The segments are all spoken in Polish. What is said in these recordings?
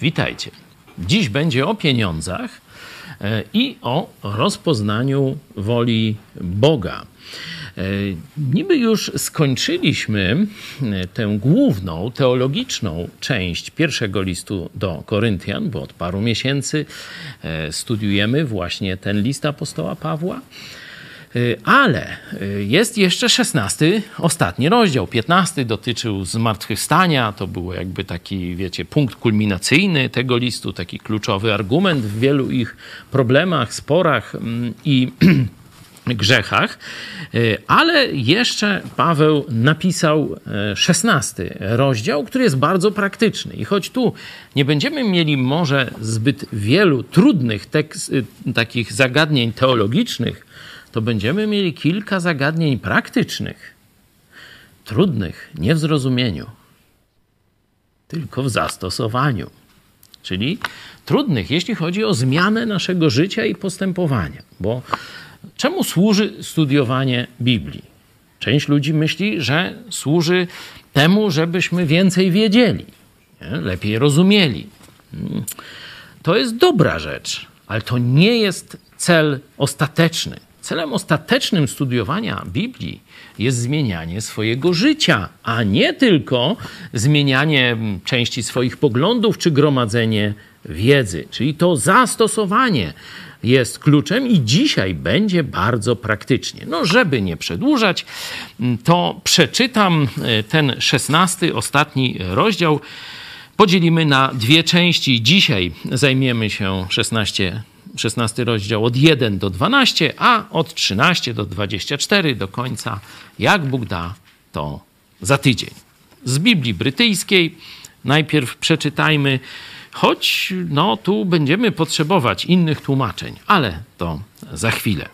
Witajcie. Dziś będzie o pieniądzach e, i o rozpoznaniu woli Boga. E, niby już skończyliśmy e, tę główną, teologiczną część pierwszego listu do Koryntian, bo od paru miesięcy studiujemy właśnie ten list apostoła Pawła. Y, ale y, jest jeszcze szesnasty, ostatni rozdział. Piętnasty dotyczył zmartwychwstania. To był jakby taki, wiecie, punkt kulminacyjny tego listu, taki kluczowy argument w wielu ich problemach, sporach mm, i grzechach. Y, ale jeszcze Paweł napisał szesnasty rozdział, który jest bardzo praktyczny. I choć tu nie będziemy mieli może zbyt wielu trudnych tekst, takich zagadnień teologicznych, to będziemy mieli kilka zagadnień praktycznych, trudnych nie w zrozumieniu, tylko w zastosowaniu. Czyli trudnych, jeśli chodzi o zmianę naszego życia i postępowania. Bo czemu służy studiowanie Biblii? Część ludzi myśli, że służy temu, żebyśmy więcej wiedzieli, nie? lepiej rozumieli. To jest dobra rzecz, ale to nie jest cel ostateczny. Celem ostatecznym studiowania Biblii jest zmienianie swojego życia, a nie tylko zmienianie części swoich poglądów czy gromadzenie wiedzy. Czyli to zastosowanie jest kluczem i dzisiaj będzie bardzo praktycznie. No, żeby nie przedłużać, to przeczytam e, ten szesnasty, ostatni rozdział. Podzielimy na dwie części. Dzisiaj zajmiemy się 16 16 rozdział od 1 do 12, a od 13 do 24 do końca, jak Bóg da, to za tydzień. Z Biblii Brytyjskiej najpierw przeczytajmy, choć no, tu będziemy potrzebować innych tłumaczeń, ale to za chwilę.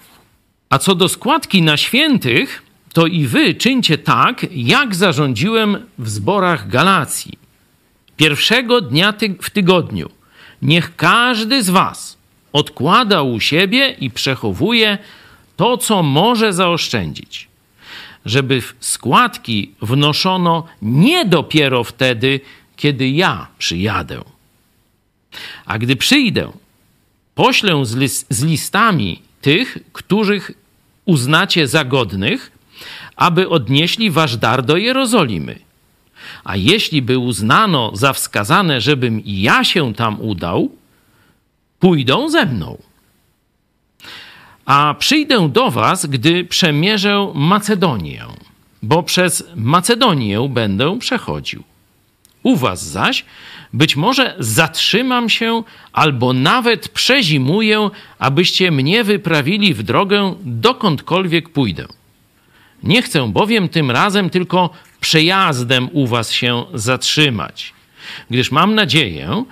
A co do składki na świętych, to i wy czyńcie tak, jak zarządziłem w zborach Galacji. Pierwszego dnia w tygodniu niech każdy z was odkłada u siebie i przechowuje to, co może zaoszczędzić, żeby składki wnoszono nie dopiero wtedy, kiedy ja przyjadę. A gdy przyjdę, poślę z, z listami tych, których uznacie za godnych, aby odnieśli wasz dar do Jerozolimy. A jeśli by uznano za wskazane, żebym ja się tam udał, pójdą ze mną. A przyjdę do was, gdy przemierzę Macedonię, bo przez Macedonię będę przechodził. U was zaś być może zatrzymam się albo nawet przezimuję, abyście mnie wyprawili w drogę dokądkolwiek pójdę. Nie chcę bowiem tym razem tylko przejazdem u was się zatrzymać, gdyż mam nadzieję,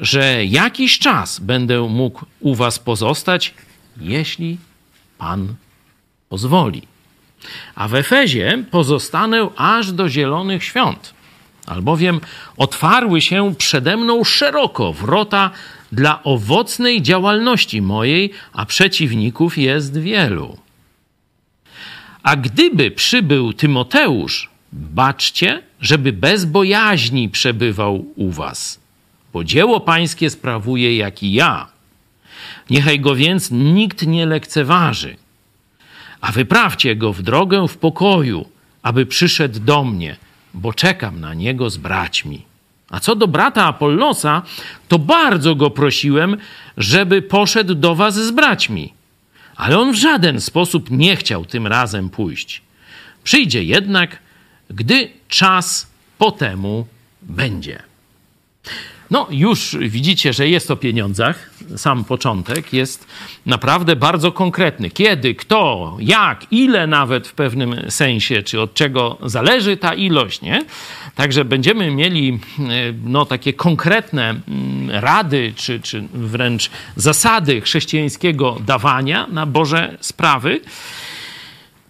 że jakiś czas będę mógł u was pozostać, jeśli Pan pozwoli. A w Efezie pozostanę aż do zielonych świąt, albowiem otwarły się przede mną szeroko wrota dla owocnej działalności mojej, a przeciwników jest wielu. A gdyby przybył Tymoteusz, baczcie, żeby bez bojaźni przebywał u was bo dzieło pańskie sprawuje jak i ja. Niechaj go więc nikt nie lekceważy. A wyprawcie go w drogę w pokoju, aby przyszedł do mnie, bo czekam na niego z braćmi. A co do brata Apollosa, to bardzo go prosiłem, żeby poszedł do was z braćmi. Ale on w żaden sposób nie chciał tym razem pójść. Przyjdzie jednak, gdy czas po temu będzie. No, już widzicie, że jest o pieniądzach. Sam początek jest naprawdę bardzo konkretny. Kiedy, kto, jak, ile nawet w pewnym sensie, czy od czego zależy ta ilość, nie? Także będziemy mieli e, no, takie konkretne mm, rady, czy, czy wręcz zasady chrześcijańskiego dawania na Boże sprawy.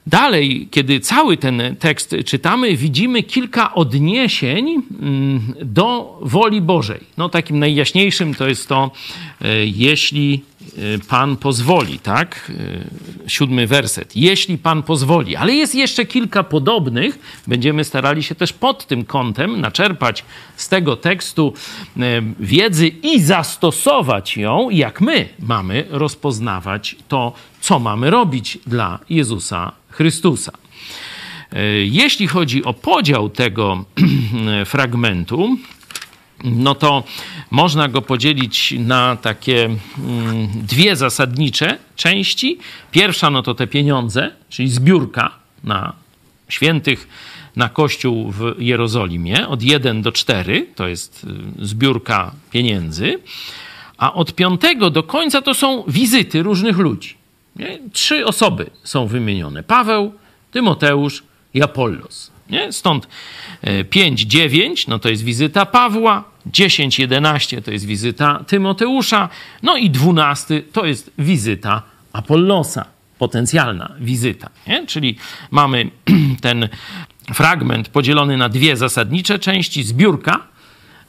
Dalej, kiedy cały ten tekst czytamy, widzimy kilka odniesień mm, do woli Bożej. No, takim najjaśniejszym to jest to, e, jeśli Pan pozwoli, tak? Siódmy werset. Jeśli Pan pozwoli. Ale jest jeszcze kilka podobnych. Będziemy starali się też pod tym kątem naczerpać z tego tekstu wiedzy i zastosować ją, jak my mamy rozpoznawać to, co mamy robić dla Jezusa Chrystusa. Jeśli chodzi o podział tego fragmentu, no to można go podzielić na takie mm, dwie zasadnicze części. Pierwsza no to te pieniądze, czyli zbiórka na świętych, na Kościół w Jerozolimie od 1 do 4, to jest y, zbiórka pieniędzy, a od 5 do końca to są wizyty różnych ludzi. Nie? Trzy osoby są wymienione: Paweł, Tymoteusz i Apollos. Nie? Stąd 5, e, 9 no to jest wizyta Pawła, 10, 11 to jest wizyta Tymoteusza, no i 12 to jest wizyta Apollosa, potencjalna wizyta. Nie? Czyli mamy ten fragment podzielony na dwie zasadnicze części: zbiórka,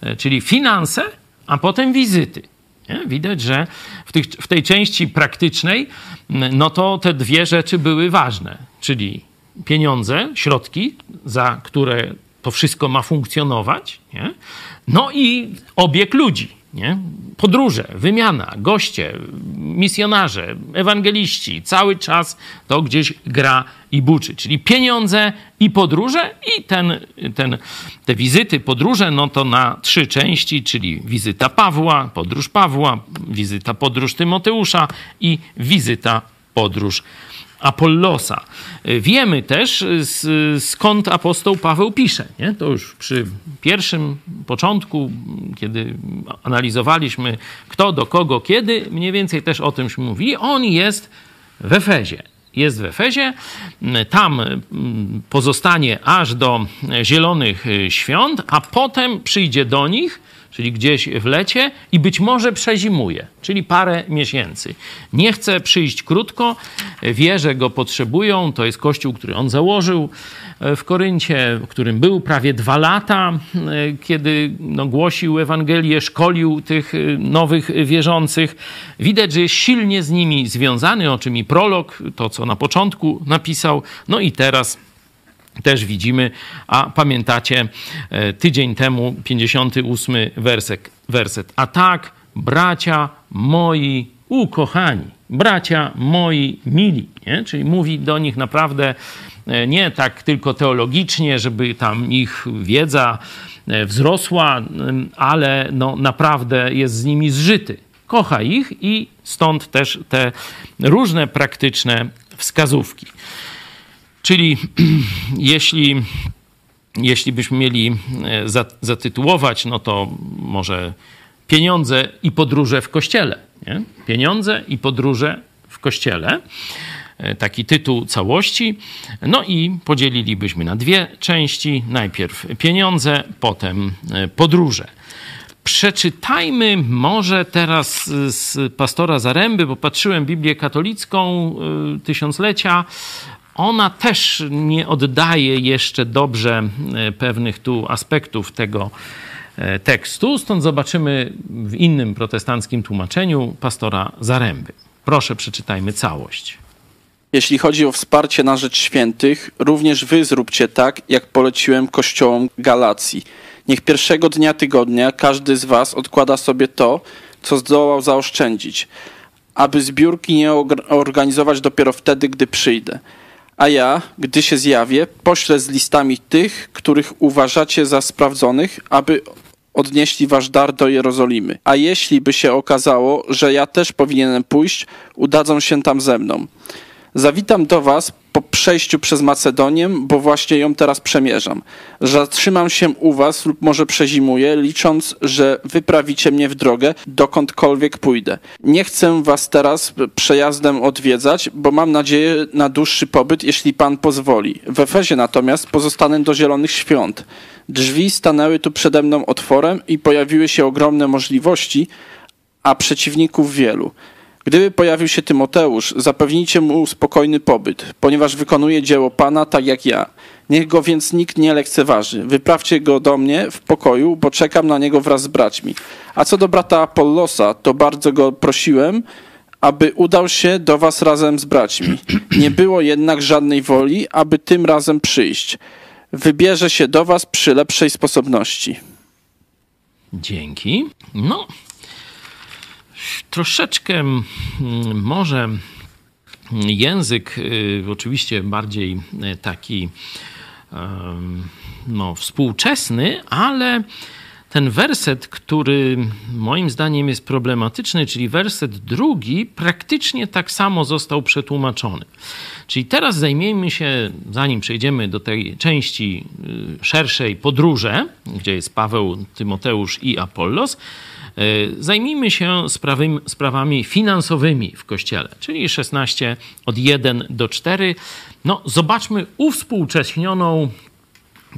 e, czyli finanse, a potem wizyty. Nie? Widać, że w, tych, w tej części praktycznej, no to te dwie rzeczy były ważne, czyli pieniądze, środki, za które to wszystko ma funkcjonować, nie? no i obieg ludzi. Nie? Podróże, wymiana, goście, misjonarze, ewangeliści, cały czas to gdzieś gra i buczy. Czyli pieniądze i podróże i ten, ten, te wizyty, podróże, no to na trzy części, czyli wizyta Pawła, podróż Pawła, wizyta podróż Tymoteusza i wizyta podróż Apollosa. Wiemy też, skąd apostoł Paweł pisze. Nie? To już przy pierwszym początku, kiedy analizowaliśmy kto, do kogo, kiedy, mniej więcej też o tym mówi. On jest w Efezie. Jest w Efezie, tam pozostanie aż do Zielonych Świąt, a potem przyjdzie do nich czyli gdzieś w lecie i być może przezimuje, czyli parę miesięcy. Nie chce przyjść krótko, wie, że go potrzebują. To jest kościół, który on założył e, w Koryncie, w którym był prawie dwa lata, e, kiedy no, głosił Ewangelię, szkolił tych e, nowych wierzących. Widać, że jest silnie z nimi związany, o czym i prolog, to co na początku napisał, no i teraz też widzimy, a pamiętacie e, tydzień temu 58 werset, werset. A tak, bracia moi ukochani, bracia moi mili, nie? czyli mówi do nich naprawdę e, nie tak tylko teologicznie, żeby tam ich wiedza e, wzrosła, ale no naprawdę jest z nimi zżyty. Kocha ich i stąd też te różne praktyczne wskazówki. Czyli jeśli, jeśli byśmy mieli e, zatytułować, no to może pieniądze i podróże w kościele. Nie? Pieniądze i podróże w kościele. E, taki tytuł całości. No i podzielilibyśmy na dwie części. Najpierw pieniądze, potem e, podróże. Przeczytajmy może teraz z pastora Zaręby, bo patrzyłem Biblię katolicką tysiąclecia ona też nie oddaje jeszcze dobrze e, pewnych tu aspektów tego e, tekstu, stąd zobaczymy w innym protestanckim tłumaczeniu pastora Zaręby. Proszę, przeczytajmy całość. Jeśli chodzi o wsparcie na rzecz świętych, również wy zróbcie tak, jak poleciłem kościołom Galacji. Niech pierwszego dnia tygodnia każdy z was odkłada sobie to, co zdołał zaoszczędzić, aby zbiórki nie organizować dopiero wtedy, gdy przyjdę a ja, gdy się zjawię, poślę z listami tych, których uważacie za sprawdzonych, aby odnieśli wasz dar do Jerozolimy. A jeśli by się okazało, że ja też powinienem pójść, udadzą się tam ze mną. Zawitam do was po przejściu przez Macedonię, bo właśnie ją teraz przemierzam. Zatrzymam się u was lub może przezimuję, licząc, że wyprawicie mnie w drogę, dokądkolwiek pójdę. Nie chcę was teraz przejazdem odwiedzać, bo mam nadzieję na dłuższy pobyt, jeśli pan pozwoli. W Efezie natomiast pozostanę do zielonych świąt. Drzwi stanęły tu przede mną otworem i pojawiły się ogromne możliwości, a przeciwników wielu. Gdyby pojawił się Tymoteusz, zapewnijcie mu spokojny pobyt, ponieważ wykonuje dzieło Pana tak jak ja. Niech go więc nikt nie lekceważy. Wyprawcie go do mnie w pokoju, bo czekam na niego wraz z braćmi. A co do brata Apollosa, to bardzo go prosiłem, aby udał się do was razem z braćmi. Nie było jednak żadnej woli, aby tym razem przyjść. Wybierze się do was przy lepszej sposobności. Dzięki. No, troszeczkę mm, może język, y, oczywiście bardziej y, taki no, współczesny, ale ten werset, który moim zdaniem jest problematyczny, czyli werset drugi, praktycznie tak samo został przetłumaczony. Czyli teraz zajmijmy się, zanim przejdziemy do tej części y, szerszej podróże, gdzie jest Paweł, Tymoteusz i Apollos, zajmijmy się sprawy, sprawami finansowymi w Kościele, czyli 16 od 1 do 4. No, zobaczmy uwspółcześnioną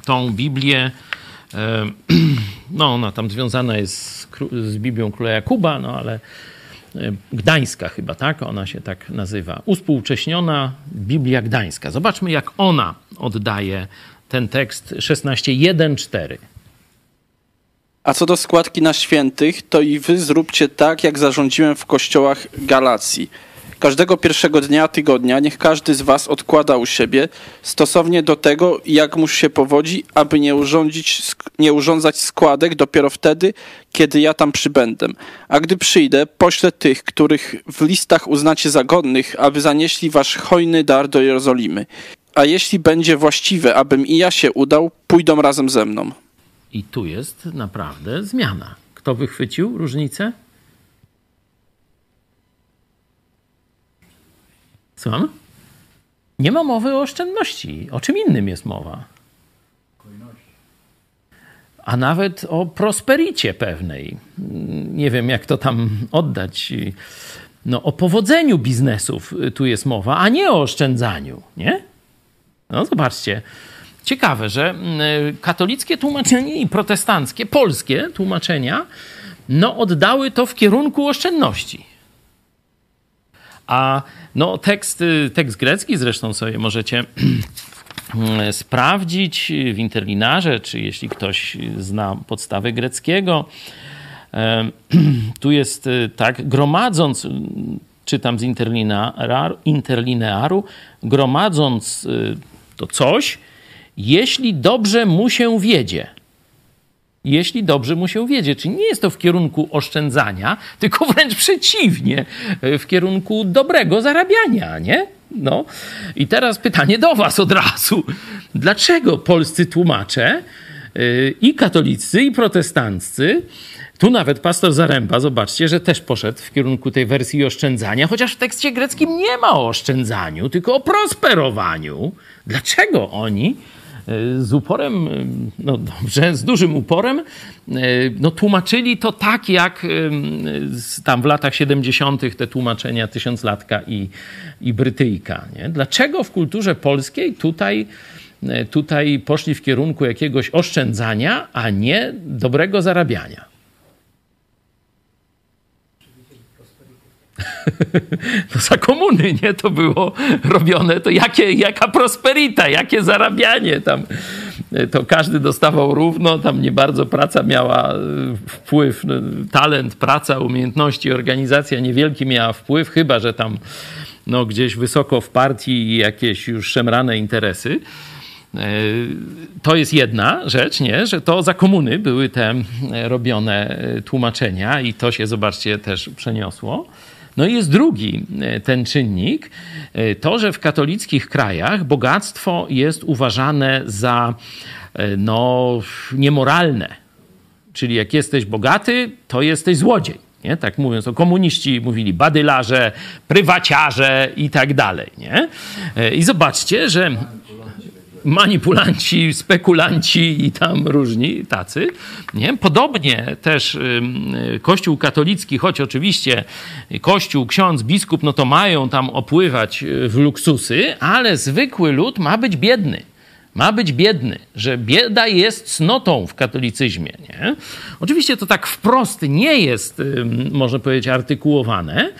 tą Biblię no ona tam związana jest z, z Biblią Króla Jakuba, no ale e, Gdańska chyba, tak? Ona się tak nazywa. Uspółcześniona Biblia Gdańska. Zobaczmy, jak ona oddaje ten tekst 16.1.4. A co do składki na świętych, to i wy zróbcie tak, jak zarządziłem w kościołach Galacji – Każdego pierwszego dnia tygodnia niech każdy z was odkłada u siebie stosownie do tego, jak mu się powodzi, aby nie, urządzić, nie urządzać składek dopiero wtedy, kiedy ja tam przybędę. A gdy przyjdę, poślę tych, których w listach uznacie za godnych, aby zanieśli wasz hojny dar do Jerozolimy. A jeśli będzie właściwe, abym i ja się udał, pójdą razem ze mną. I tu jest naprawdę zmiana. Kto wychwycił różnicę? Słucham? Nie ma mowy o oszczędności. O czym innym jest mowa? A nawet o prospericie pewnej. Nie wiem, jak to tam oddać. No, o powodzeniu biznesów tu jest mowa, a nie o oszczędzaniu, nie? No, zobaczcie. Ciekawe, że mm, katolickie tłumaczenie i protestanckie, polskie tłumaczenia, no, oddały to w kierunku oszczędności. A no, tekst, tekst grecki zresztą sobie możecie sprawdzić w interlinarze, czy jeśli ktoś zna podstawy greckiego. Tu jest y, tak, gromadząc, czytam z interlinearu, interlinearu gromadząc y, to coś, jeśli dobrze mu się wiedzie jeśli dobrze mu się wiedzie. Czyli nie jest to w kierunku oszczędzania, tylko wręcz przeciwnie, w kierunku dobrego zarabiania, nie? No. I teraz pytanie do Was od razu. Dlaczego polscy tłumacze yy, i katolicy, i protestanccy, tu nawet pastor Zaręba, zobaczcie, że też poszedł w kierunku tej wersji oszczędzania, chociaż w tekście greckim nie ma o oszczędzaniu, tylko o prosperowaniu. Dlaczego oni z uporem, no dobrze, z dużym uporem, no tłumaczyli to tak, jak tam w latach 70. te tłumaczenia Tysiąclatka i, i Brytyjka. Nie? Dlaczego w kulturze polskiej tutaj, tutaj poszli w kierunku jakiegoś oszczędzania, a nie dobrego zarabiania? To za komuny, nie? To było robione, to jakie, jaka prosperita, jakie zarabianie tam. To każdy dostawał równo, tam nie bardzo praca miała e, wpływ, no, talent, praca, umiejętności, organizacja niewielki miała wpływ, chyba że tam no, gdzieś wysoko w partii jakieś już szemrane interesy. E, to jest jedna rzecz, nie? że to za komuny były te robione tłumaczenia i to się, zobaczcie, też przeniosło. No i jest drugi e, ten czynnik, e, to, że w katolickich krajach bogactwo jest uważane za e, no, niemoralne. Czyli jak jesteś bogaty, to jesteś złodziej. Nie? Tak mówiąc, o komuniści mówili badylarze, prywaciarze i tak dalej. Nie? I zobaczcie, że manipulanci, spekulanci i tam różni tacy. Nie? Podobnie też Kościół katolicki, choć oczywiście Kościół, ksiądz, biskup, no to mają tam opływać w luksusy, ale zwykły lud ma być biedny ma być biedny, że bieda jest cnotą w katolicyzmie. Nie? Oczywiście to tak wprost nie jest, można powiedzieć, artykułowane,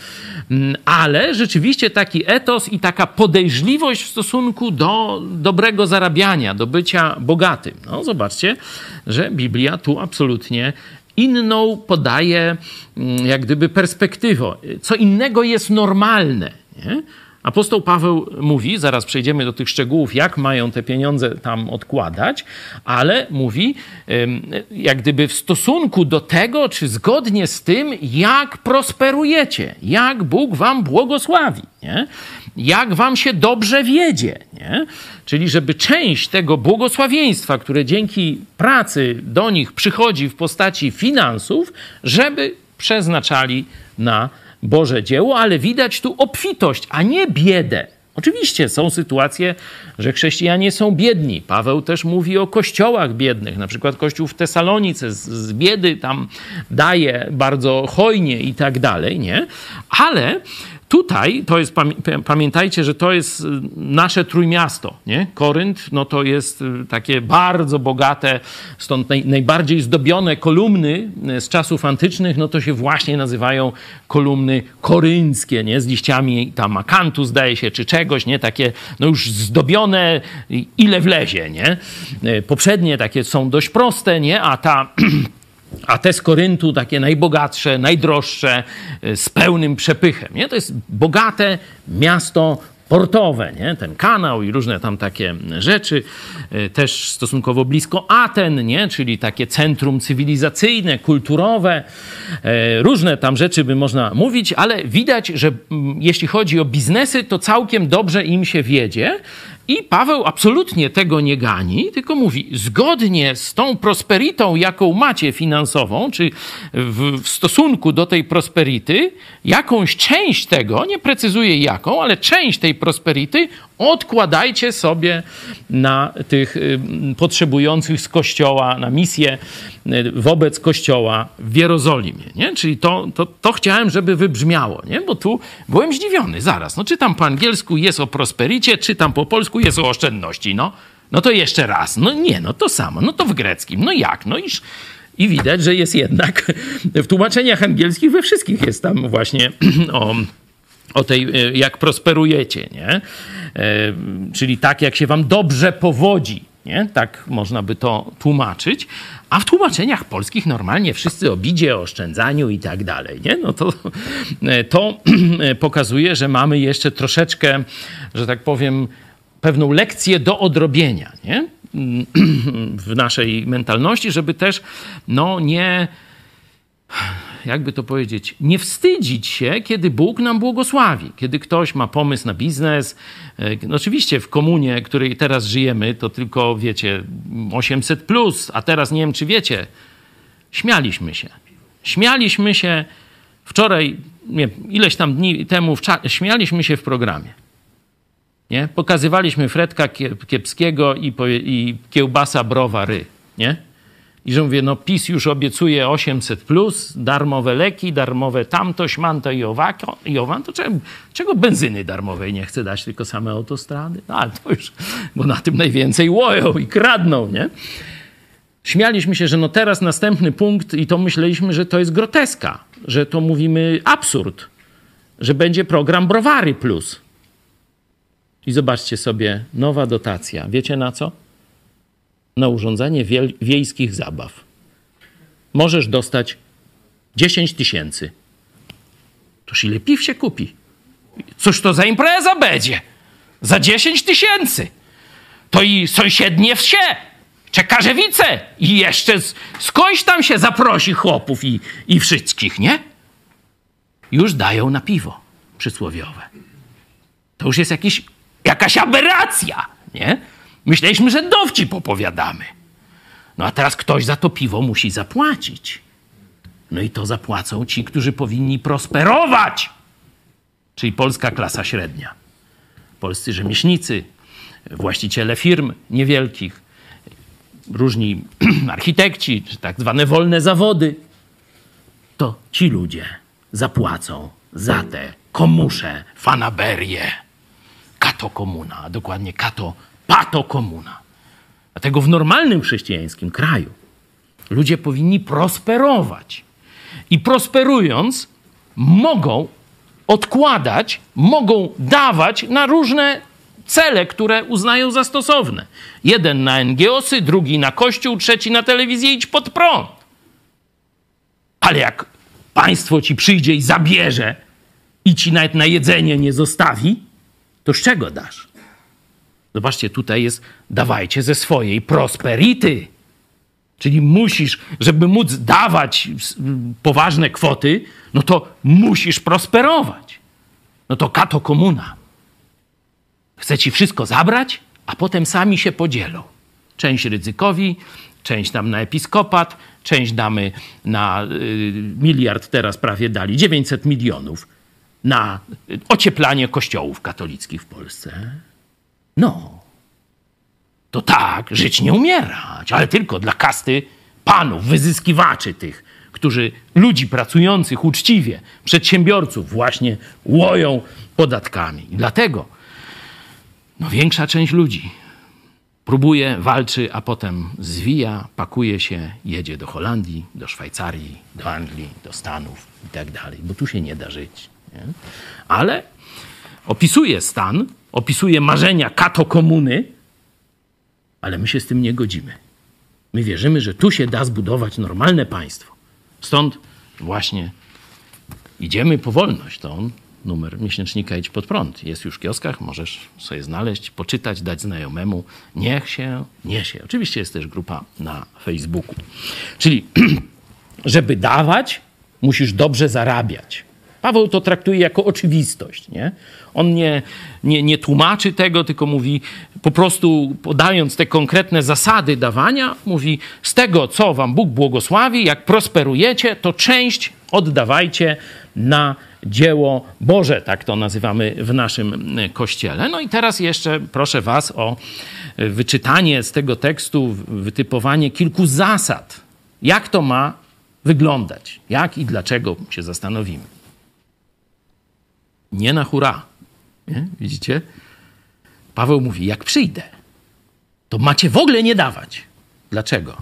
ale rzeczywiście taki etos i taka podejrzliwość w stosunku do dobrego zarabiania, do bycia bogatym. No, zobaczcie, że Biblia tu absolutnie inną podaje jak gdyby perspektywę. Co innego jest normalne. Nie? Apostoł Paweł mówi, zaraz przejdziemy do tych szczegółów, jak mają te pieniądze tam odkładać, ale mówi, jak gdyby w stosunku do tego, czy zgodnie z tym, jak prosperujecie, jak Bóg wam błogosławi, nie? jak wam się dobrze wiedzie. Nie? Czyli, żeby część tego błogosławieństwa, które dzięki pracy do nich przychodzi w postaci finansów, żeby przeznaczali na Boże dzieło, ale widać tu obfitość, a nie biedę. Oczywiście są sytuacje, że chrześcijanie są biedni. Paweł też mówi o kościołach biednych. Na przykład kościół w Tesalonice z, z biedy tam daje bardzo hojnie i tak dalej, nie? Ale Tutaj to jest, pamiętajcie, że to jest y, nasze trójmiasto, nie? Korynt, no to jest y, takie bardzo bogate, stąd naj, najbardziej zdobione kolumny y, z czasów antycznych, no to się właśnie nazywają kolumny korynckie, nie? Z liściami tam akantu zdaje się, czy czegoś, nie? Takie, no już zdobione ile wlezie, nie? Poprzednie takie są dość proste, nie? A ta A te z Koryntu, takie najbogatsze, najdroższe, y, z pełnym przepychem. Nie? To jest bogate miasto portowe, nie? ten kanał i różne tam takie rzeczy, y, też stosunkowo blisko Aten, nie? czyli takie centrum cywilizacyjne, kulturowe, y, różne tam rzeczy by można mówić, ale widać, że mm, jeśli chodzi o biznesy, to całkiem dobrze im się wiedzie i Paweł absolutnie tego nie gani, tylko mówi, zgodnie z tą prosperitą, jaką macie finansową, czy w, w, stosunku do tej prosperity, jakąś część tego, nie precyzuje jaką, ale część tej prosperity odkładajcie sobie na tych y, potrzebujących z Kościoła, na misję y, wobec Kościoła w Jerozolimie. Nie? Czyli to, to, to chciałem, żeby wybrzmiało, nie? bo tu byłem zdziwiony. Zaraz, no czytam po angielsku jest o prospericie, czytam po polsku jest o oszczędności. No, no to jeszcze raz. No nie, no to samo. No to w greckim. No jak? No iż... I widać, że jest jednak w tłumaczeniach angielskich we wszystkich jest tam właśnie o o tej, e, jak prosperujecie, nie? E, czyli tak, jak się wam dobrze powodzi, nie? Tak można by to tłumaczyć. A w tłumaczeniach polskich normalnie wszyscy o bidzie, o oszczędzaniu i tak dalej, nie? No to, e, to pokazuje, że mamy jeszcze troszeczkę, że tak powiem, pewną lekcję do odrobienia, nie? W naszej mentalności, żeby też, no, nie jakby to powiedzieć, nie wstydzić się, kiedy Bóg nam błogosławi. Kiedy ktoś ma pomysł na biznes, no oczywiście w komunie, której teraz żyjemy, to tylko, wiecie, 800 plus, a teraz nie wiem, czy wiecie, śmialiśmy się. Śmialiśmy się wczoraj, nie, ileś tam dni temu, śmialiśmy się w programie. Nie? Pokazywaliśmy Fredka Kiepskiego i, i kiełbasa browary. Nie? I że mówię, no PiS już obiecuje 800 plus, darmowe leki, darmowe tamto, śmanto i, owako, i owan, to czego, czego benzyny darmowej nie chce dać, tylko same autostrady? No ale to już, bo na tym najwięcej łoją i kradną, nie? Śmialiśmy się, że no teraz następny punkt i to myśleliśmy, że to jest groteska, że to mówimy absurd, że będzie program Browary Plus. I zobaczcie sobie, nowa dotacja. Wiecie na co? Na urządzanie wiejskich zabaw. Możesz dostać 10 tysięcy. Toż ile piw się kupi? Cóż to za impreza będzie? Za 10 tysięcy. To i sąsiednie wsie, Czekarzewice i jeszcze skądś tam się zaprosi chłopów i, i wszystkich, nie? Już dają na piwo przysłowiowe. To już jest jakiś, jakaś aberracja, nie? Myśleliśmy, że dowcip opowiadamy. No a teraz ktoś za to piwo musi zapłacić. No i to zapłacą ci, którzy powinni prosperować, czyli polska klasa średnia. Polscy rzemieślnicy, właściciele firm niewielkich, różni architekci, czy tak zwane wolne zawody. To ci ludzie zapłacą za te komusze, fanaberie, kato komuna, a dokładnie kato patokomuna. Dlatego w normalnym chrześcijańskim kraju ludzie powinni prosperować. I prosperując, mogą odkładać, mogą dawać na różne cele, które uznają za stosowne. Jeden na NGOsy, drugi na kościół, trzeci na telewizję idź pod prąd. Ale jak państwo ci przyjdzie i zabierze i ci nawet na jedzenie nie zostawi, to z czego dasz? Zobaczcie, tutaj jest dawajcie ze swojej prosperity. Czyli musisz, żeby móc dawać poważne kwoty, no to musisz prosperować. No to kato komuna. Chce ci wszystko zabrać, a potem sami się podzielą. Część ryzykowi, część dam na episkopat, część damy na y, miliard, teraz prawie dali, 900 milionów na ocieplanie kościołów katolickich w Polsce. No, to tak, żyć nie umierać, ale tylko dla kasty panów, wyzyskiwaczy tych, którzy ludzi pracujących uczciwie, przedsiębiorców właśnie łoją podatkami. I dlatego no, większa część ludzi próbuje, walczy, a potem zwija, pakuje się, jedzie do Holandii, do Szwajcarii, do Anglii, do Stanów i tak dalej, bo tu się nie da żyć. Nie? Ale opisuje stan, opisuje marzenia kato komuny, ale my się z tym nie godzimy. My wierzymy, że tu się da zbudować normalne państwo. Stąd właśnie idziemy po wolność. To on, numer miesięcznika Idź pod prąd. Jest już w kioskach, możesz sobie znaleźć, poczytać, dać znajomemu. Niech się niesie. Oczywiście jest też grupa na Facebooku. Czyli, żeby dawać, musisz dobrze zarabiać. Paweł to traktuje jako oczywistość. Nie? On nie, nie, nie tłumaczy tego, tylko mówi po prostu podając te konkretne zasady dawania, mówi z tego, co wam Bóg błogosławi, jak prosperujecie, to część oddawajcie na dzieło Boże, tak to nazywamy w naszym kościele. No i teraz jeszcze proszę Was o wyczytanie z tego tekstu, wytypowanie kilku zasad. Jak to ma wyglądać? Jak i dlaczego się zastanowimy. Nie na hura. Nie? Widzicie? Paweł mówi: Jak przyjdę, to macie w ogóle nie dawać. Dlaczego?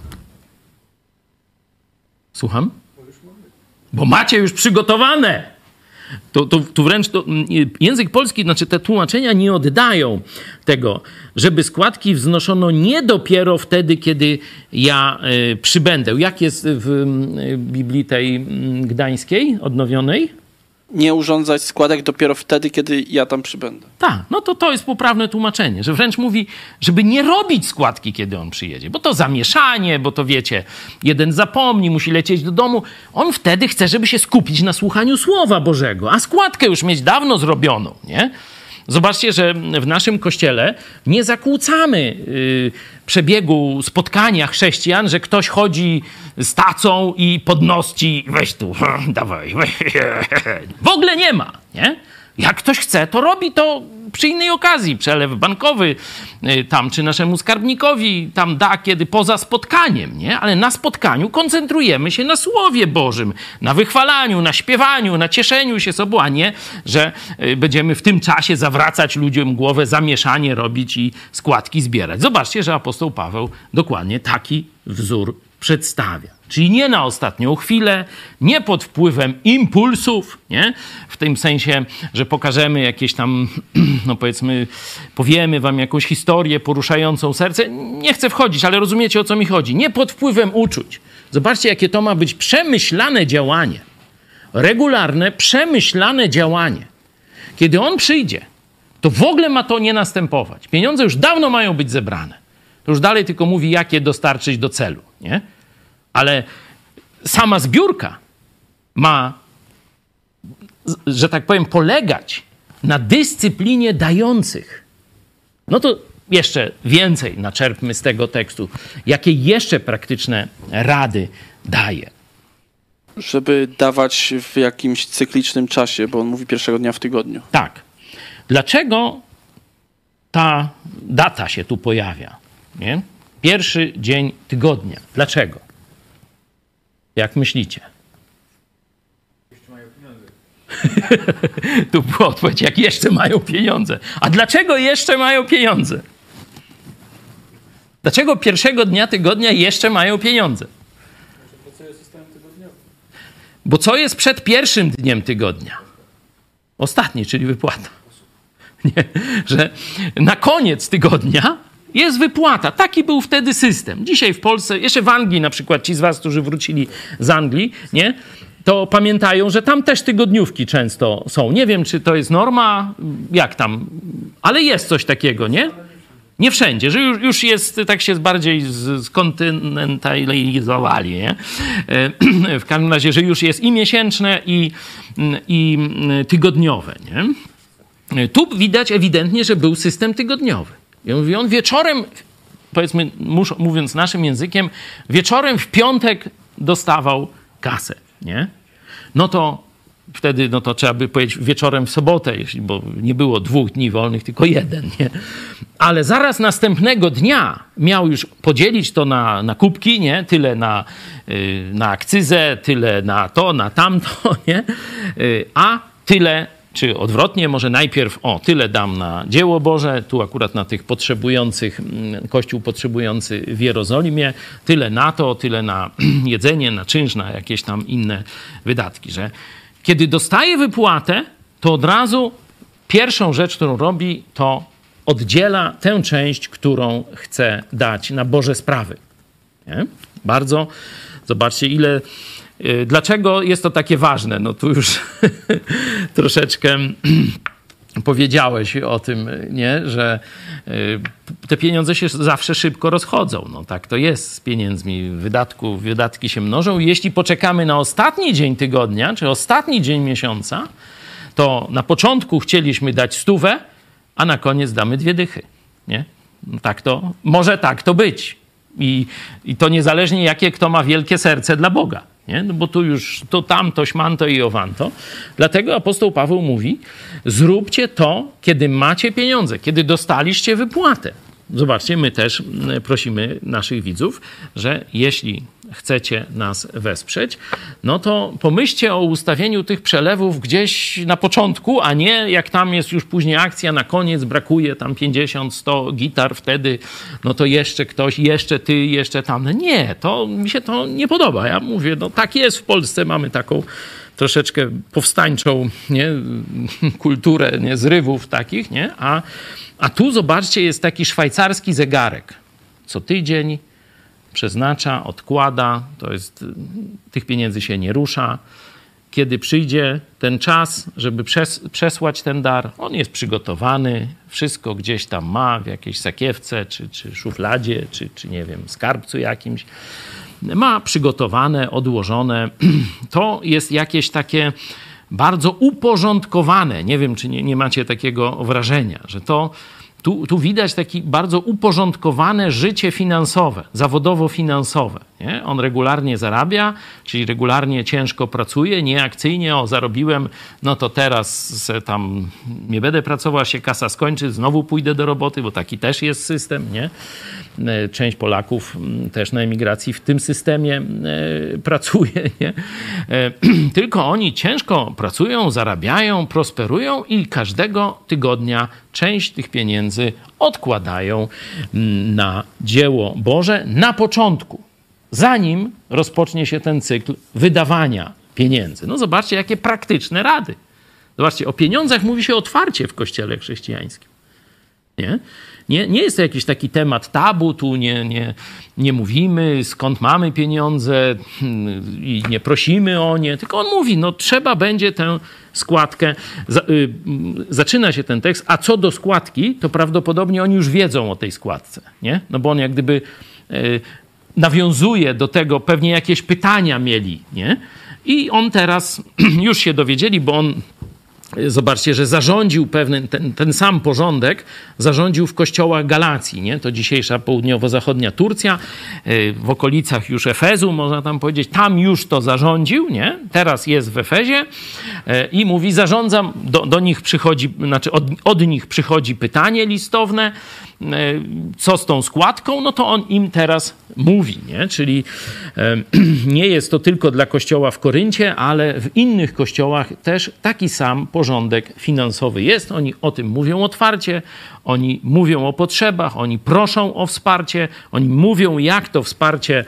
Słucham? Bo macie już przygotowane. To, to, to wręcz to, mm, język polski, znaczy te tłumaczenia nie oddają tego, żeby składki wznoszono nie dopiero wtedy, kiedy ja y, przybędę. Jak jest w y, Biblii tej y, gdańskiej, odnowionej? Nie urządzać składek dopiero wtedy, kiedy ja tam przybędę. Tak, no to to jest poprawne tłumaczenie, że wręcz mówi, żeby nie robić składki, kiedy on przyjedzie, bo to zamieszanie, bo to wiecie, jeden zapomni, musi lecieć do domu. On wtedy chce, żeby się skupić na słuchaniu Słowa Bożego, a składkę już mieć dawno zrobioną, nie? Zobaczcie, że w naszym kościele nie zakłócamy y, przebiegu spotkania chrześcijan, że ktoś chodzi z tacą i podnosi, weź tu, dawaj, weź. w ogóle nie ma, nie? Jak ktoś chce, to robi to przy innej okazji. Przelew bankowy y, tam, czy naszemu skarbnikowi tam da, kiedy poza spotkaniem, nie? Ale na spotkaniu koncentrujemy się na Słowie Bożym, na wychwalaniu, na śpiewaniu, na cieszeniu się sobą, a nie, że y, będziemy w tym czasie zawracać ludziom głowę, zamieszanie robić i składki zbierać. Zobaczcie, że apostoł Paweł dokładnie taki wzór przedstawia. Czyli nie na ostatnią chwilę, nie pod wpływem impulsów, nie? w tym sensie, że pokażemy jakieś tam, no powiedzmy, powiemy wam jakąś historię poruszającą serce. Nie chcę wchodzić, ale rozumiecie o co mi chodzi. Nie pod wpływem uczuć. Zobaczcie, jakie to ma być przemyślane działanie. Regularne, przemyślane działanie. Kiedy on przyjdzie, to w ogóle ma to nie następować. Pieniądze już dawno mają być zebrane. To już dalej tylko mówi, jak je dostarczyć do celu. Nie? Ale sama zbiórka ma, że tak powiem, polegać na dyscyplinie dających. No to jeszcze więcej naczerpmy z tego tekstu. Jakie jeszcze praktyczne rady daje? Żeby dawać w jakimś cyklicznym czasie, bo on mówi pierwszego dnia w tygodniu. Tak. Dlaczego ta data się tu pojawia? Nie? Pierwszy dzień tygodnia. Dlaczego? Jak myślicie? Jeszcze mają pieniądze. tu była odpowiedź, jak jeszcze mają pieniądze. A dlaczego jeszcze mają pieniądze? Dlaczego pierwszego dnia tygodnia jeszcze mają pieniądze? Bo co jest przed pierwszym dniem tygodnia? Ostatni, czyli wypłata. Nie, że na koniec tygodnia Jest wypłata. Taki był wtedy system. Dzisiaj w Polsce, jeszcze w Anglii na przykład, ci z was, którzy wrócili z Anglii, nie? to pamiętają, że tam też tygodniówki często są. Nie wiem, czy to jest norma, jak tam, ale jest coś takiego, nie? Nie wszędzie, że już, już jest, tak się bardziej skontynentalizowali, nie? W każdym razie, że już jest i miesięczne, i, i tygodniowe, nie? Tu widać ewidentnie, że był system tygodniowy. I on mówi, on wieczorem, powiedzmy, mówiąc naszym językiem, wieczorem w piątek dostawał kasę, nie? No to wtedy no to trzeba by powiedzieć wieczorem w sobotę, jeśli, bo nie było dwóch dni wolnych, tylko jeden. Nie? Ale zaraz następnego dnia miał już podzielić to na, na kubki, nie? tyle na, y, na akcyzę, tyle na to, na tamto, nie? Y, a tyle czy odwrotnie, może najpierw o tyle dam na dzieło Boże, tu akurat na tych potrzebujących, mm, Kościół potrzebujący w Jerozolimie, tyle na to, tyle na jedzenie, na czynsz, na jakieś tam inne wydatki, że kiedy dostaje wypłatę, to od razu pierwszą rzecz, którą robi, to oddziela tę część, którą chce dać na Boże sprawy. Nie? Bardzo, zobaczcie, ile dlaczego jest to takie ważne? No tu już troszeczkę powiedziałeś o tym, nie? że y, te pieniądze się zawsze szybko rozchodzą. No tak to jest z pieniędzmi. Wydatku, wydatki się mnożą. Jeśli poczekamy na ostatni dzień tygodnia, czy ostatni dzień miesiąca, to na początku chcieliśmy dać stówę, a na koniec damy dwie dychy. Nie? No tak to, może tak to być. I, I to niezależnie jakie kto ma wielkie serce dla Boga. Nie? No bo tu już to tamto, śmanto i owanto. Dlatego apostoł Paweł mówi: zróbcie to, kiedy macie pieniądze, kiedy dostaliście wypłatę. Zobaczcie, my też mm, prosimy naszych widzów, że jeśli chcecie nas wesprzeć, no to pomyślcie o ustawieniu tych przelewów gdzieś na początku, a nie jak tam jest już później akcja, na koniec brakuje tam 50, 100 gitar, wtedy no to jeszcze ktoś, jeszcze ty, jeszcze tam. No nie, to mi się to nie podoba. Ja mówię, no tak jest w Polsce, mamy taką troszeczkę powstańczą nie, kulturę nie, zrywów takich, nie? A, a tu zobaczcie, jest taki szwajcarski zegarek. Co tydzień przeznacza, odkłada, to jest, tych pieniędzy się nie rusza. Kiedy przyjdzie ten czas, żeby przes przesłać ten dar, on jest przygotowany, wszystko gdzieś tam ma, w jakiejś sakiewce, czy, czy szufladzie, czy, czy nie wiem, skarbcu jakimś. Ma przygotowane, odłożone. To jest jakieś takie bardzo uporządkowane. Nie wiem, czy nie, nie macie takiego wrażenia, że to tu, tu widać takie bardzo uporządkowane życie finansowe, zawodowo-finansowe. Nie? On regularnie zarabia, czyli regularnie ciężko pracuje, nie akcyjnie, o zarobiłem, no to teraz tam nie będę pracował, się kasa skończy, znowu pójdę do roboty, bo taki też jest system, nie? E, część Polaków też na emigracji w tym systemie e, pracuje, nie? E, tylko oni ciężko pracują, zarabiają, prosperują i każdego tygodnia część tych pieniędzy odkładają na dzieło Boże na początku zanim rozpocznie się ten cykl wydawania pieniędzy. No zobaczcie, jakie praktyczne rady. Zobaczcie, o pieniądzach mówi się otwarcie w kościele chrześcijańskim. Nie? Nie, nie jest to jakiś taki temat tabu, tu nie, nie, nie mówimy skąd mamy pieniądze hmm, i nie prosimy o nie, tylko on mówi, no trzeba będzie tę składkę, y, zaczyna się ten tekst, a co do składki, to prawdopodobnie oni już wiedzą o tej składce, nie? No bo on jak gdyby y, nawiązuje do tego, pewnie jakieś pytania mieli, nie? I on teraz, już się dowiedzieli, bo on Zobaczcie, że zarządził pewien ten, ten, sam porządek, zarządził w kościołach Galacji, nie? to dzisiejsza południowo-zachodnia Turcja, y, w okolicach już Efezu, można tam powiedzieć, tam już to zarządził, nie? teraz jest w Efezie y, i mówi, zarządzam, do, do nich przychodzi, znaczy od, od nich przychodzi pytanie listowne, co z tą składką, no to on im teraz mówi, nie? Czyli e, nie jest to tylko dla kościoła w Koryncie, ale w innych kościołach też taki sam porządek finansowy jest. Oni o tym mówią otwarcie, oni mówią o potrzebach, oni proszą o wsparcie, oni mówią, jak to wsparcie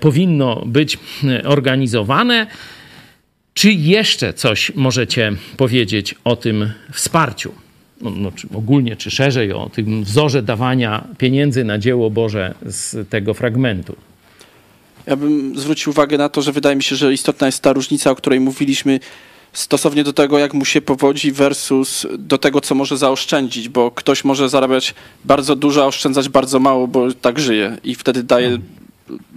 powinno być organizowane. Czy jeszcze coś możecie powiedzieć o tym wsparciu? No, no, czy ogólnie czy szerzej o tym wzorze dawania pieniędzy na dzieło Boże z tego fragmentu. Ja bym zwrócił uwagę na to, że wydaje mi się, że istotna jest ta różnica, o której mówiliśmy stosownie do tego, jak mu się powodzi versus do tego, co może zaoszczędzić, bo ktoś może zarabiać bardzo dużo, a oszczędzać bardzo mało, bo tak żyje i wtedy daje,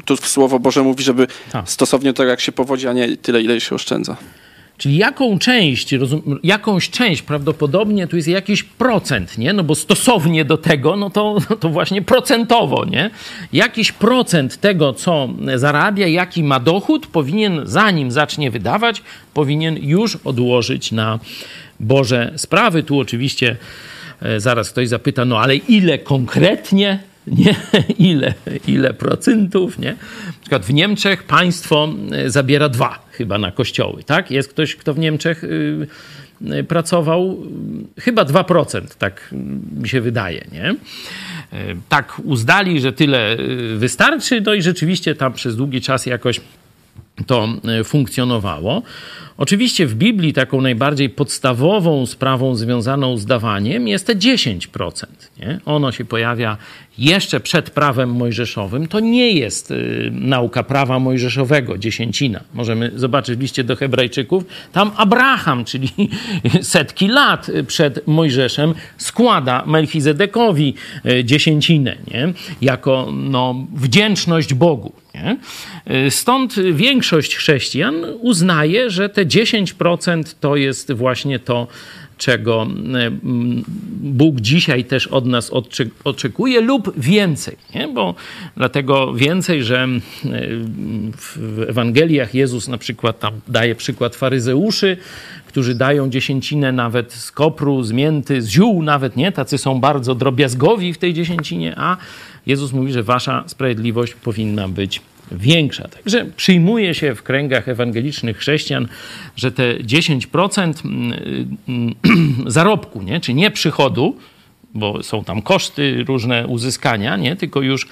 tu Słowo Boże mówi, żeby Tak. stosownie do tego, jak się powodzi, a nie tyle, ile się oszczędza. Czyli jaką część, rozum, jakąś część prawdopodobnie tu jest jakiś procent, nie? No bo stosownie do tego, no to, to właśnie procentowo, nie? Jakiś procent tego, co zarabia, jaki ma dochód, powinien, zanim zacznie wydawać, powinien już odłożyć na Boże sprawy. Tu oczywiście e, zaraz ktoś zapyta, no ale ile konkretnie? Nie, ile, ile procentów, nie? Na przykład w Niemczech państwo e, zabiera dwa chyba na kościoły, tak? Jest ktoś, kto w Niemczech y, y, pracował? Y, Chyba 2%, tak mi się wydaje, nie? Y, Tak uznali, że tyle wystarczy, no i rzeczywiście tam przez długi czas jakoś to e, funkcjonowało. Oczywiście w Biblii taką najbardziej podstawową sprawą związaną z dawaniem jest te 10%. Nie? Ono się pojawia jeszcze przed prawem mojżeszowym. To nie jest y, nauka prawa mojżeszowego, dziesięcina. Możemy zobaczyć w liście do Hebrajczyków. Tam Abraham, czyli setki lat przed Mojżeszem, składa Melchizedekowi y, dziesięcinę nie? jako no, wdzięczność Bogu. Nie? Y, Stąd większość chrześcijan uznaje, że te 10% to jest właśnie to, czego m, Bóg dzisiaj też od nas oczekuje, lub więcej. Nie? Bo dlatego więcej, że e, w Ewangeliach Jezus na przykład tam daje przykład faryzeuszy, którzy dają dziesięcinę nawet z kopru, z mięty, z ziół nawet, nie? Tacy są bardzo drobiazgowi w tej dziesięcinie, a Jezus mówi, że wasza sprawiedliwość powinna być większa. Także przyjmuje się w kręgach ewangelicznych chrześcijan, że te 10% mm, mm, zarobku, nie? czy nie przychodu, bo są tam koszty różne uzyskania, nie tylko już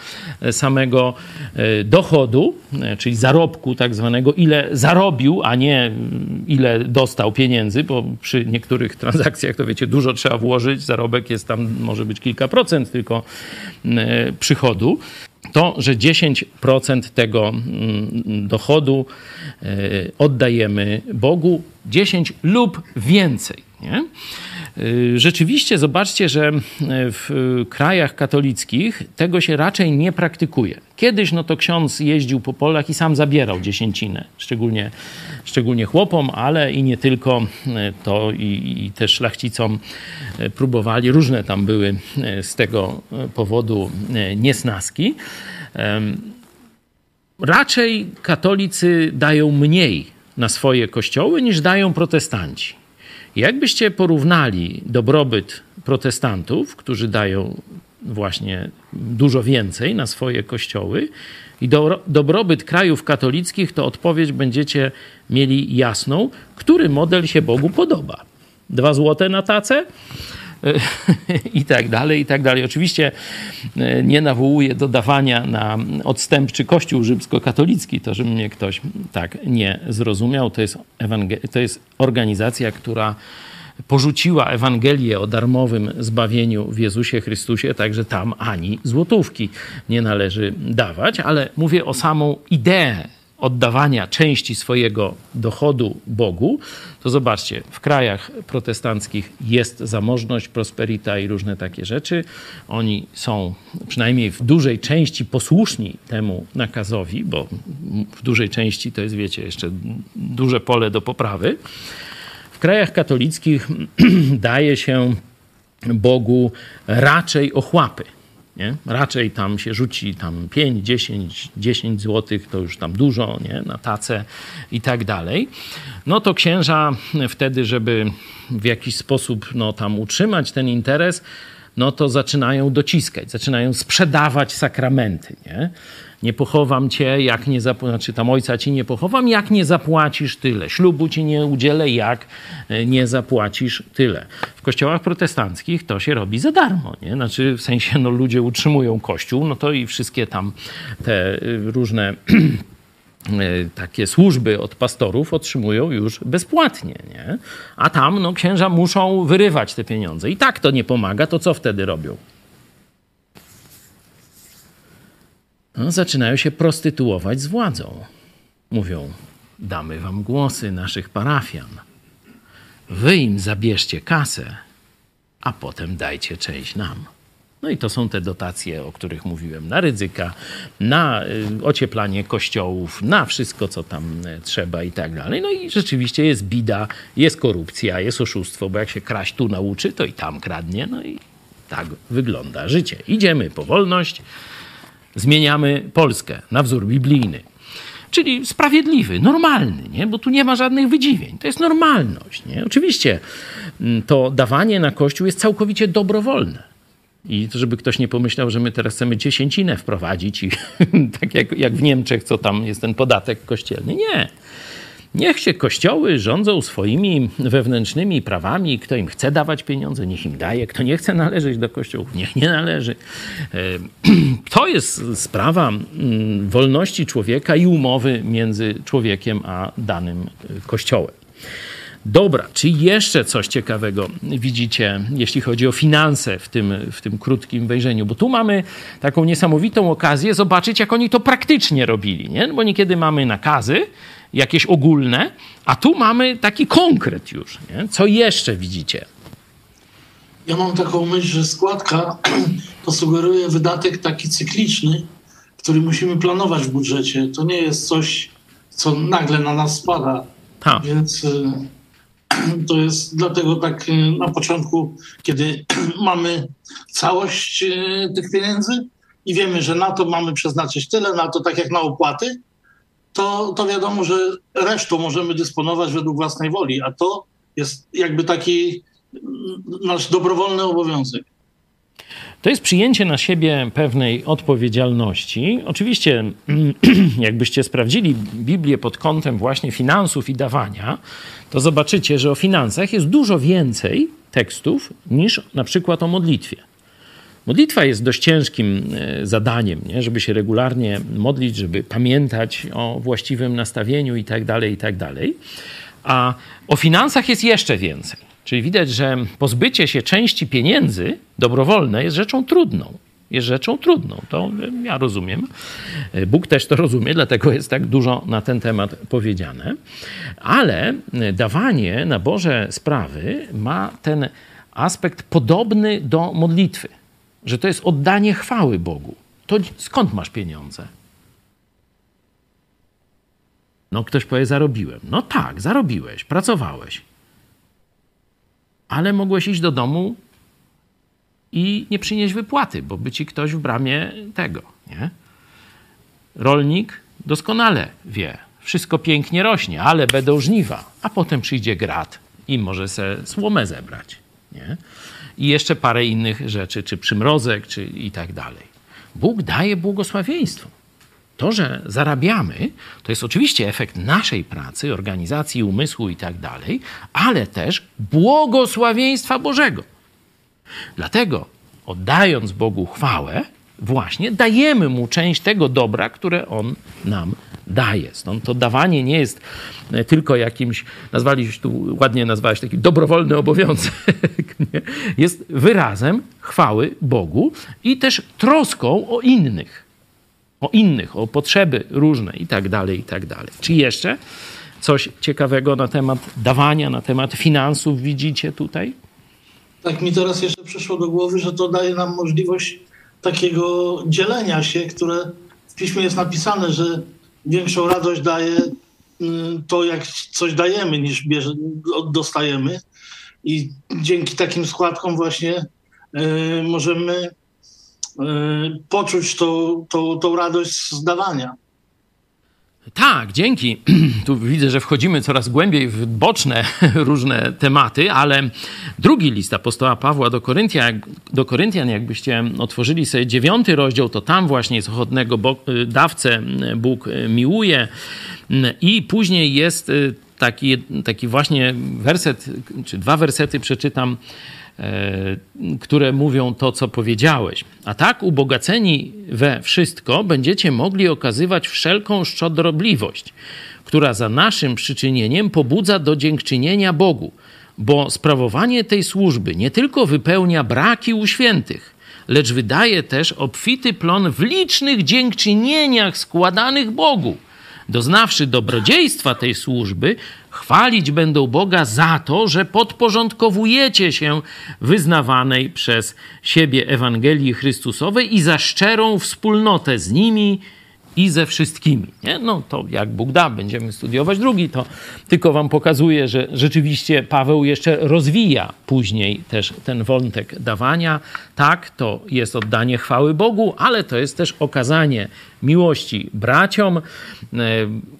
samego e, dochodu, e, czyli zarobku tak zwanego, ile zarobił, a nie mm, ile dostał pieniędzy, bo przy niektórych transakcjach to wiecie, dużo trzeba włożyć, zarobek jest tam, może być kilka procent tylko mm, e, przychodu to, że 10% tego mm, dochodu e, oddajemy Bogu, 10 lub więcej. Nie? E, Rzeczywiście zobaczcie, że w krajach katolickich tego się raczej nie praktykuje. Kiedyś no to ksiądz jeździł po polach i sam zabierał dziesięcinę, szczególnie, szczególnie chłopom, ale i nie tylko, to i, i też szlachcicom próbowali, różne tam były z tego powodu niesnaski. Raczej katolicy dają mniej na swoje kościoły niż dają protestanci. Jakbyście porównali dobrobyt protestantów, którzy dają właśnie dużo więcej na swoje kościoły, i do, dobrobyt krajów katolickich, to odpowiedź będziecie mieli jasną, który model się Bogu podoba. Dwa złote na tacę? i tak dalej, i tak dalej. Oczywiście e, nie nawołuję do dawania na odstępczy kościół rzymskokatolicki, to żeby mnie ktoś tak nie zrozumiał. To jest, to jest organizacja, która porzuciła Ewangelię o darmowym zbawieniu w Jezusie Chrystusie, także tam ani złotówki nie należy dawać, ale mówię o samą ideę oddawania części swojego dochodu Bogu, to zobaczcie, w krajach protestanckich jest zamożność, prosperita i różne takie rzeczy. Oni są przynajmniej w dużej części posłuszni temu nakazowi, bo w dużej części to jest, wiecie, jeszcze duże pole do poprawy. W krajach katolickich daje się Bogu raczej ochłapy. Nie? Raczej tam się rzuci tam 5, 10, 10 złotych, to już tam dużo, nie? na tacę i tak dalej. No to księża wtedy, żeby w jakiś sposób no, tam utrzymać ten interes, no to zaczynają dociskać, zaczynają sprzedawać sakramenty, nie? Nie pochowam cię, jak nie zapłacisz, znaczy tam ojca ci nie pochowam, jak nie zapłacisz tyle. Ślubu ci nie udzielę, jak e, nie zapłacisz tyle. W kościołach protestanckich to się robi za darmo, nie? Znaczy w sensie, no ludzie utrzymują kościół, no to i wszystkie tam te y, różne takie służby od pastorów otrzymują już bezpłatnie, nie? A tam no, księża muszą wyrywać te pieniądze. I tak to nie pomaga, to co wtedy robią? No, zaczynają się prostytuować z władzą. Mówią, damy wam głosy naszych parafian. Wy im zabierzcie kasę, a potem dajcie część nam. No i to są te dotacje, o których mówiłem, na ryzyka, na y, ocieplanie kościołów, na wszystko, co tam y, trzeba i tak dalej. No i rzeczywiście jest bida, jest korupcja, jest oszustwo, bo jak się kraść tu nauczy, to i tam kradnie. No i tak wygląda życie. Idziemy po wolność, zmieniamy Polskę na wzór biblijny. Czyli sprawiedliwy, normalny, nie? bo tu nie ma żadnych wydziwień. To jest normalność. Nie? Oczywiście mm, to dawanie na Kościół jest całkowicie dobrowolne. I żeby ktoś nie pomyślał, że my teraz chcemy dziesięcinę wprowadzić, i tak jak, jak w Niemczech, co tam jest ten podatek kościelny. Nie. Niech się kościoły rządzą swoimi wewnętrznymi prawami. Kto im chce dawać pieniądze, niech im daje. Kto nie chce należeć do kościołów, niech nie należy. E, to jest sprawa mm, wolności człowieka i umowy między człowiekiem a danym kościołem. Dobra, czy jeszcze coś ciekawego widzicie, jeśli chodzi o finanse w tym, w tym krótkim wejrzeniu? Bo tu mamy taką niesamowitą okazję zobaczyć, jak oni to praktycznie robili. Nie? Bo niekiedy mamy nakazy, jakieś ogólne, a tu mamy taki konkret już. Nie? Co jeszcze widzicie? Ja mam taką myśl, że składka to sugeruje wydatek taki cykliczny, który musimy planować w budżecie. To nie jest coś, co nagle na nas spada. Ha. Więc y, to jest dlatego tak y, na początku, kiedy mamy całość y, tych pieniędzy i wiemy, że na to mamy przeznaczyć tyle, na to tak jak na opłaty, to, to wiadomo, że resztą możemy dysponować według własnej woli, a to jest jakby taki nasz dobrowolny obowiązek. To jest przyjęcie na siebie pewnej odpowiedzialności. Oczywiście, jakbyście sprawdzili Biblię pod kątem właśnie finansów i dawania, to zobaczycie, że o finansach jest dużo więcej tekstów niż na przykład o modlitwie. Modlitwa jest dość ciężkim e, zadaniem, nie? żeby się regularnie modlić, żeby pamiętać o właściwym nastawieniu i tak dalej, i tak. A o finansach jest jeszcze więcej. Czyli widać, że pozbycie się części pieniędzy dobrowolne jest rzeczą trudną. Jest rzeczą trudną. To ja rozumiem. E, Bóg też to rozumie, dlatego jest tak dużo na ten temat powiedziane. Ale dawanie na Boże sprawy ma ten aspekt podobny do modlitwy że to jest oddanie chwały Bogu. To skąd masz pieniądze? No, ktoś powie, zarobiłem. No tak, zarobiłeś, pracowałeś. Ale mogłeś iść do domu i nie przynieść wypłaty, bo by ci ktoś w bramie tego, nie? Rolnik doskonale wie, wszystko pięknie rośnie, ale będą żniwa, a potem przyjdzie grad i może se słomę zebrać, nie? i jeszcze parę innych rzeczy, czy przymrozek, czy i tak dalej. Bóg daje błogosławieństwo. To, że zarabiamy, to jest oczywiście efekt naszej pracy, organizacji umysłu i tak dalej, ale też błogosławieństwa Bożego. Dlatego, oddając Bogu chwałę, właśnie dajemy mu część tego dobra, które on nam daje. Stąd to dawanie nie jest e, tylko jakimś, nazwaliś tu ładnie nazwałeś taki dobrowolny obowiązek, jest wyrazem chwały Bogu i też troską o innych, o innych, o potrzeby różne i tak dalej, i tak dalej. Czy jeszcze coś ciekawego na temat dawania, na temat finansów widzicie tutaj? Tak mi teraz jeszcze przyszło do głowy, że to daje nam możliwość takiego dzielenia się, które w piśmie jest napisane, że większą radość daje mm, to, jak coś dajemy, niż bierze, dostajemy. I dzięki takim składkom właśnie y, możemy poczuć tą, tą, tą radość z dawania. Tak, dzięki. Tu widzę, że wchodzimy coraz głębiej w boczne różne tematy, ale drugi list apostoła Pawła do Koryntian, do Koryntian jakbyście otworzyli sobie dziewiąty rozdział, to tam właśnie jest ochotnego dawcę Bóg miłuje i później jest taki, taki właśnie werset, czy dwa wersety przeczytam które mówią to, co powiedziałeś. A tak, ubogaceni we wszystko, będziecie mogli okazywać wszelką szczodrobliwość, która za naszym przyczynieniem pobudza do dziękczynienia Bogu, bo sprawowanie tej służby nie tylko wypełnia braki u świętych, lecz wydaje też obfity plon w licznych dziękczynieniach składanych Bogu. Doznawszy dobrodziejstwa tej służby, chwalić będą Boga za to, że podporządkowujecie się wyznawanej przez siebie Ewangelii Chrystusowej i za szczerą wspólnotę z nimi i ze wszystkimi. Nie? No to jak Bóg da, będziemy studiować drugi, to tylko wam pokazuje, że rzeczywiście Paweł jeszcze rozwija później też ten wątek dawania. Tak, to jest oddanie chwały Bogu, ale to jest też okazanie miłości braciom e,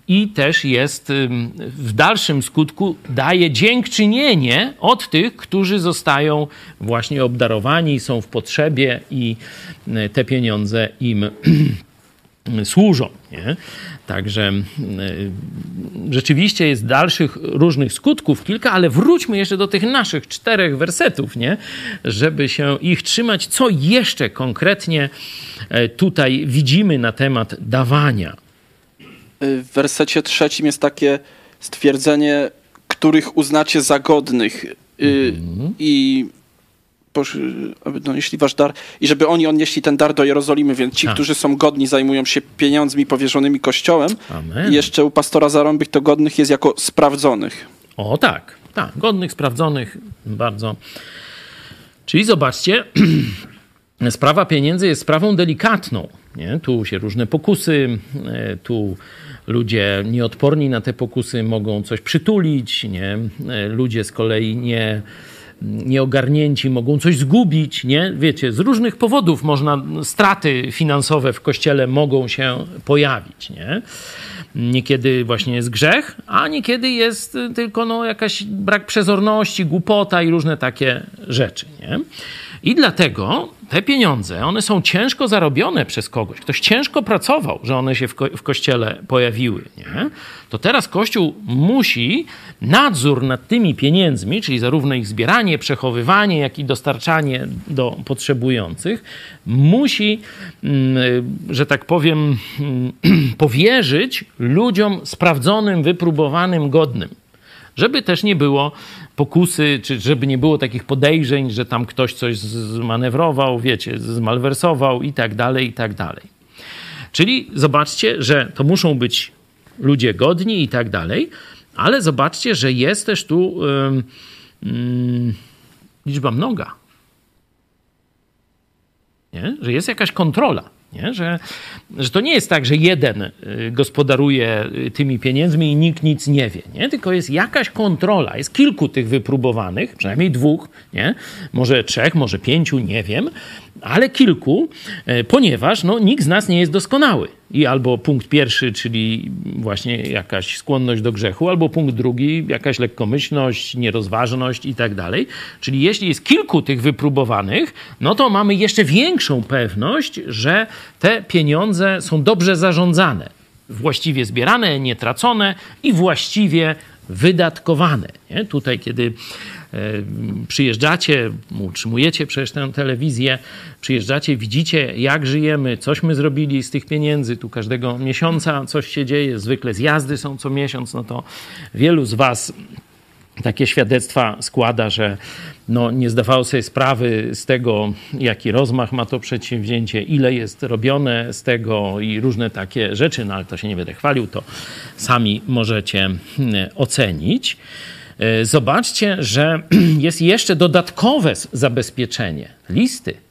i też jest w dalszym skutku daje dziękczynienie od tych, którzy zostają właśnie obdarowani, są w potrzebie i e, te pieniądze im służą. Nie? Także y, rzeczywiście jest dalszych różnych skutków kilka, ale wróćmy jeszcze do tych naszych czterech wersetów, nie? żeby się ich trzymać. Co jeszcze konkretnie e, tutaj widzimy na temat dawania? W wersecie trzecim jest takie stwierdzenie, których uznacie za godnych. Mm. I no, jeśli wasz dar, i żeby oni odnieśli ten dar do Jerozolimy, więc ci, tak. którzy są godni, zajmują się pieniądzmi powierzonymi Kościołem. Amen. I jeszcze u pastora Zarąbych to godnych jest jako sprawdzonych. O tak, tak, godnych, sprawdzonych, bardzo. Czyli zobaczcie, sprawa pieniędzy jest sprawą delikatną. Nie? Tu się różne pokusy, e, tu ludzie nieodporni na te pokusy mogą coś przytulić, nie? E, ludzie z kolei nie nieogarnięci mogą coś zgubić, nie? Wiecie, z różnych powodów można, straty finansowe w kościele mogą się pojawić, nie? Niekiedy właśnie jest grzech, a niekiedy jest tylko no, jakaś brak przezorności, głupota i różne takie rzeczy, nie? I dlatego te pieniądze, one są ciężko zarobione przez kogoś. Ktoś ciężko pracował, że one się w, ko w kościele pojawiły. Nie? To teraz Kościół musi nadzór nad tymi pieniędzmi, czyli zarówno ich zbieranie, przechowywanie, jak i dostarczanie do potrzebujących, musi, mm, że tak powiem, mm, powierzyć ludziom sprawdzonym, wypróbowanym, godnym żeby też nie było pokusy, czy żeby nie było takich podejrzeń, że tam ktoś coś zmanewrował, wiecie, zmalwersował i tak dalej, i tak dalej. Czyli zobaczcie, że to muszą być ludzie godni i tak dalej, ale zobaczcie, że jest też tu yy, liczba mnoga. Nie? Że jest jakaś kontrola. Nie? Że, że to nie jest tak, że jeden y, gospodaruje y, tymi pieniędzmi i nikt nic nie wie, nie? tylko jest jakaś kontrola. Jest kilku tych wypróbowanych, przynajmniej dwóch, nie? może trzech, może pięciu, nie wiem, ale kilku, e, ponieważ no, nikt z nas nie jest doskonały. I albo punkt pierwszy, czyli właśnie jakaś skłonność do grzechu, albo punkt drugi, jakaś lekkomyślność, nierozważność i tak dalej. Czyli jeśli jest kilku tych wypróbowanych, no to mamy jeszcze większą pewność, że te pieniądze są dobrze zarządzane, właściwie zbierane, nie tracone i właściwie wydatkowane. Nie? Tutaj, kiedy e, przyjeżdżacie, utrzymujecie przecież tę telewizję, przyjeżdżacie, widzicie, jak żyjemy, cośmy zrobili z tych pieniędzy. Tu każdego miesiąca coś się dzieje, zwykle zjazdy są co miesiąc, no to wielu z Was takie świadectwa składa, że no, nie zdawało sobie sprawy z tego, jaki rozmach ma to przedsięwzięcie, ile jest robione z tego i różne takie rzeczy, no ale to się nie będę chwalił, to sami możecie ocenić. E, zobaczcie, że jest jeszcze dodatkowe zabezpieczenie listy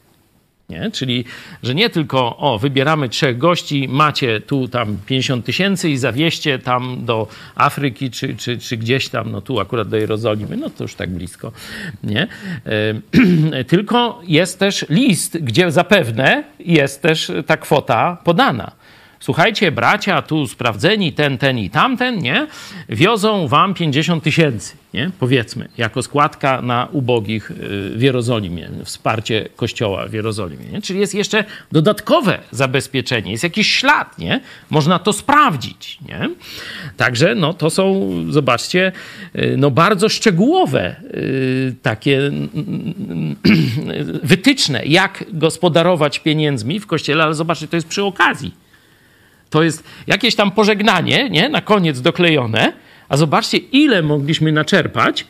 nie? Czyli, że nie tylko, o, wybieramy trzech gości, macie tu tam 50 tysięcy i zawieźcie tam do Afryki czy, czy, czy gdzieś tam, no tu akurat do Jerozolimy, no to już tak blisko, nie? Tylko jest też list, gdzie zapewne jest też ta kwota podana. Słuchajcie, bracia, tu sprawdzeni, ten, ten i tamten, nie? Wiozą wam 50 tysięcy, nie? Powiedzmy, jako składka na ubogich y, w Jerozolimie, wsparcie kościoła w Jerozolimie, nie? Czyli jest jeszcze dodatkowe zabezpieczenie, jest jakiś ślad, nie? Można to sprawdzić, nie? Także, no, to są, zobaczcie, y, no, bardzo szczegółowe y, takie wytyczne, jak gospodarować pieniędzmi w kościele, ale zobaczcie, to jest przy okazji to jest jakieś tam pożegnanie, nie? Na koniec doklejone. A zobaczcie, ile mogliśmy naczerpać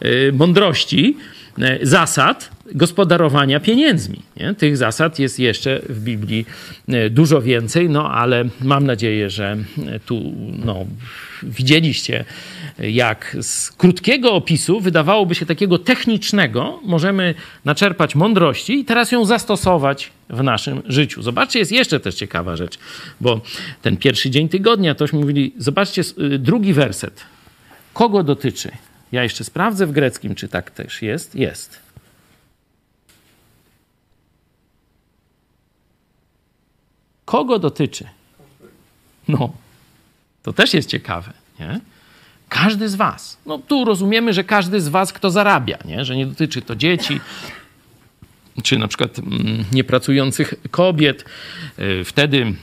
yy, mądrości, yy, zasad gospodarowania pieniędzmi. Nie? Tych zasad jest jeszcze w Biblii yy, dużo więcej, no ale mam nadzieję, że yy, tu no, widzieliście jak z krótkiego opisu, wydawałoby się takiego technicznego, możemy naczerpać mądrości i teraz ją zastosować w naszym życiu. Zobaczcie, jest jeszcze też ciekawa rzecz, bo ten pierwszy dzień tygodnia, tośmy mówili, zobaczcie drugi werset. Kogo dotyczy? Ja jeszcze sprawdzę w greckim, czy tak też jest. Jest. Kogo dotyczy? No, to też jest ciekawe, nie? Każdy z was. No tu rozumiemy, że każdy z was, kto zarabia, nie? że nie dotyczy to dzieci, czy na przykład mm, niepracujących kobiet. Y, wtedy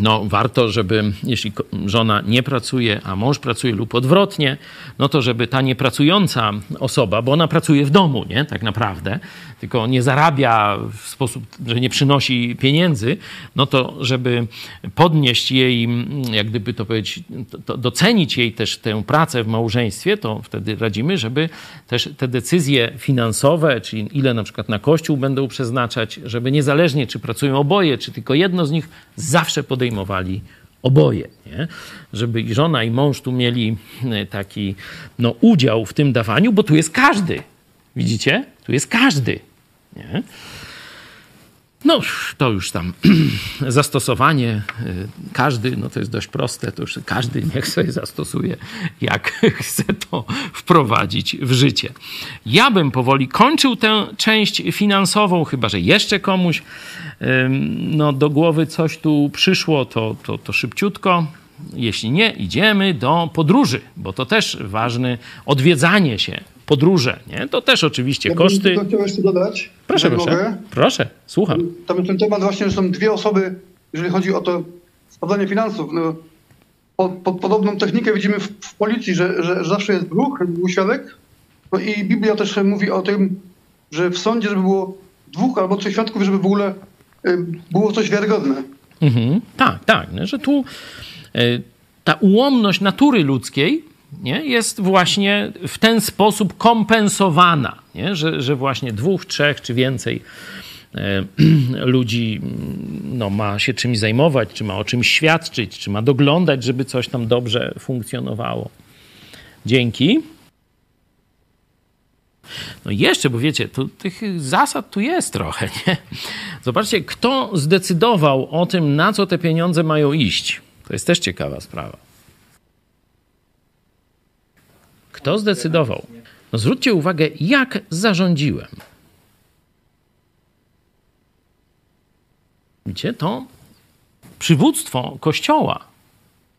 no, warto, żeby jeśli żona nie pracuje, a mąż pracuje lub odwrotnie, no to żeby ta niepracująca osoba, bo ona pracuje w domu, nie, tak naprawdę, tylko nie zarabia w sposób, że nie przynosi pieniędzy, no to żeby podnieść jej, jak gdyby to powiedzieć, to docenić jej też tę pracę w małżeństwie, to wtedy radzimy, żeby też te decyzje finansowe, czyli ile na przykład na kościół będą przeznaczać, żeby niezależnie czy pracują oboje, czy tylko jedno z nich, zawsze podejmowali oboje, nie? żeby i żona i mąż tu mieli taki no, udział w tym dawaniu, bo tu jest każdy. Widzicie? Tu jest każdy. Nie? No, to już tam zastosowanie, y, każdy, no to jest dość proste, to już każdy niech sobie zastosuje, jak chce to wprowadzić w życie. Ja bym powoli kończył tę część finansową, chyba że jeszcze komuś no, do głowy coś tu przyszło, to, to, to szybciutko. Jeśli nie, idziemy do podróży, bo to też ważne odwiedzanie się podróże, nie? To też oczywiście ja koszty. Ja chciałem jeszcze dodać. Proszę, proszę. Mogę. Proszę, słucham. Tam ten temat właśnie, że są dwie osoby, jeżeli chodzi o to sprawdzanie finansów. No, pod, pod podobną technikę widzimy w, w policji, że, że, że, zawsze jest dwóch, dwóch świadek. No i Biblia też mówi o tym, że w sądzie, żeby było dwóch albo trzech świadków, żeby w ogóle y, było coś wiarygodne. Mhm. Tak, tak. Że tu y, ta ułomność natury ludzkiej nie, jest właśnie w ten sposób kompensowana, nie? Że, że właśnie dwóch, trzech czy więcej e, ludzi mm, no, ma się czymś zajmować, czy ma o czymś świadczyć, czy ma doglądać, żeby coś tam dobrze funkcjonowało. Dzięki. No jeszcze, bo wiecie, tych zasad tu jest trochę, nie? Zobaczcie, kto zdecydował o tym, na co te pieniądze mają iść. To jest też ciekawa sprawa. Kto zdecydował? No zwróćcie uwagę, jak zarządziłem. Widzicie, to przywództwo Kościoła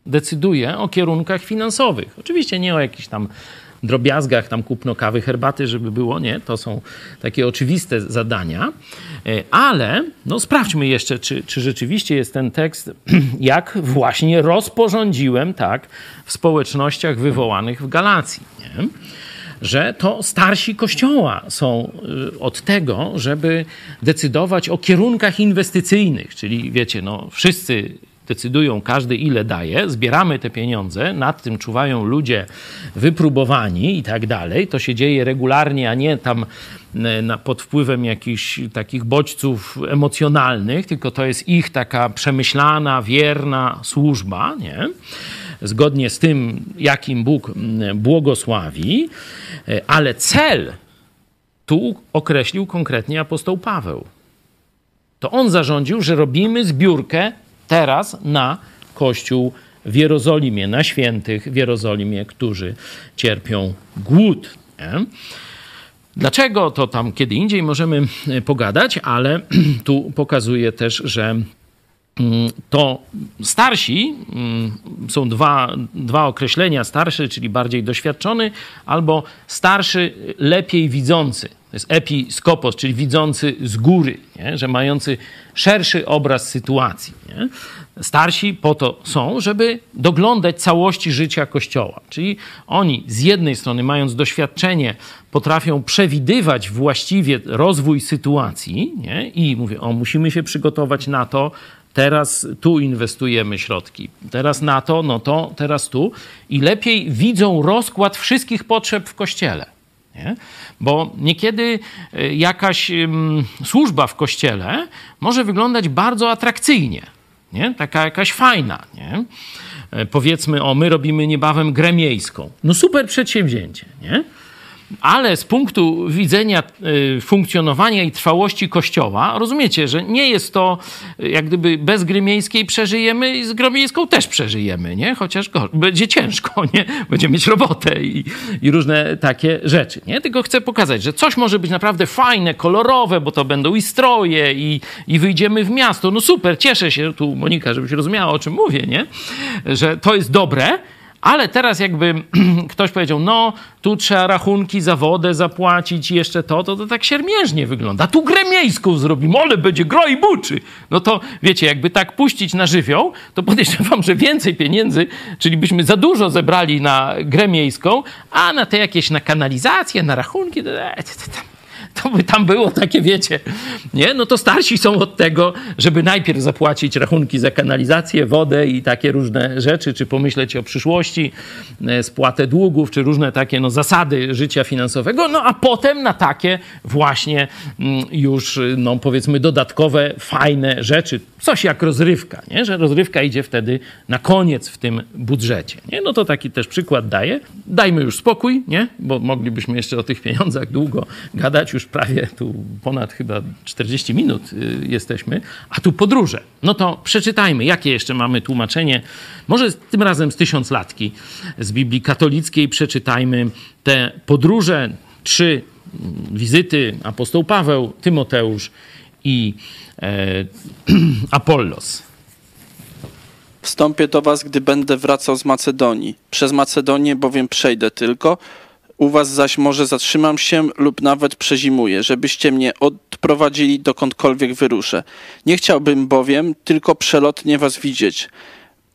decyduje o kierunkach finansowych. Oczywiście nie o jakichś tam drobiazgach, tam kupno kawy, herbaty, żeby było, nie, to są takie oczywiste zadania, e, ale no sprawdźmy jeszcze, czy, czy rzeczywiście jest ten tekst, jak właśnie rozporządziłem, tak, w społecznościach wywołanych w Galacji, nie? że to starsi kościoła są y, od tego, żeby decydować o kierunkach inwestycyjnych, czyli wiecie, no wszyscy decydują każdy ile daje, zbieramy te pieniądze, nad tym czuwają ludzie wypróbowani i tak dalej. To się dzieje regularnie, a nie tam e, pod wpływem jakichś takich bodźców emocjonalnych, tylko to jest ich taka przemyślana, wierna służba, nie? Zgodnie z tym, jakim Bóg błogosławi, e, ale cel tu określił konkretnie apostoł Paweł. To on zarządził, że robimy zbiórkę teraz na Kościół w Jerozolimie, na świętych w Jerozolimie, którzy cierpią głód. Nie? Dlaczego to tam kiedy indziej możemy e, pogadać, ale tu pokazuje też, że mm, to starsi, mm, są dwa, dwa określenia, starszy, czyli bardziej doświadczony, albo starszy, lepiej widzący. To jest episkopos, czyli widzący z góry, nie? że mający szerszy obraz sytuacji. Nie? Starsi po to są, żeby doglądać całości życia Kościoła. Czyli oni z jednej strony, mając doświadczenie, potrafią przewidywać właściwie rozwój sytuacji nie? i mówię, o, musimy się przygotować na to, teraz tu inwestujemy środki, teraz na to, no to, teraz tu i lepiej widzą rozkład wszystkich potrzeb w Kościele. Nie? Bo niekiedy y, jakaś um, służba w kościele może wyglądać bardzo atrakcyjnie, nie? taka jakaś fajna. Nie? E, powiedzmy, o, my robimy niebawem grę miejską. No super przedsięwzięcie. Nie? Ale z punktu widzenia y, funkcjonowania i trwałości Kościoła, rozumiecie, że nie jest to, y, jak gdyby bez gry miejskiej przeżyjemy i z grą miejską też przeżyjemy, nie? Chociaż go, będzie ciężko, nie? Będziemy mieć robotę i, i różne takie rzeczy, nie? Tylko chcę pokazać, że coś może być naprawdę fajne, kolorowe, bo to będą i stroje i, i wyjdziemy w miasto. No super, cieszę się, tu Monika, żebyś rozumiała, o czym mówię, nie? Że to jest dobre, ale teraz jakby ktoś powiedział, no tu trzeba rachunki za wodę zapłacić i jeszcze to, to, to tak siermiężnie wygląda. Tu grę miejską zrobimy, ale będzie gro i buczy. No to wiecie, jakby tak puścić na żywioł, to podejrzewam, że więcej pieniędzy, czyli byśmy za dużo zebrali na grę miejską, a na te jakieś, na kanalizację, na rachunki, to, to, to, to by tam było takie, wiecie, nie? No to starsi są od tego, żeby najpierw zapłacić rachunki za kanalizację, wodę i takie różne rzeczy, czy pomyśleć o przyszłości, e, spłatę długów, czy różne takie no, zasady życia finansowego, no a potem na takie właśnie mm, już, no powiedzmy, dodatkowe, fajne rzeczy. Coś jak rozrywka, nie? Że rozrywka idzie wtedy na koniec w tym budżecie, nie? No to taki też przykład daję. Dajmy już spokój, nie? Bo moglibyśmy jeszcze o tych pieniądzach długo gadać, już prawie tu ponad chyba 40 minut y, jesteśmy, a tu podróże. No to przeczytajmy, jakie jeszcze mamy tłumaczenie. Może tym razem z tysiąclatki z Biblii katolickiej przeczytajmy te podróże, trzy mm, wizyty apostoł Paweł, Tymoteusz i e, Apollos. Wstąpię do was, gdy będę wracał z Macedonii. Przez Macedonię bowiem przejdę tylko, u was zaś może zatrzymam się lub nawet przezimuję, żebyście mnie odprowadzili dokądkolwiek wyruszę. Nie chciałbym bowiem tylko przelotnie was widzieć.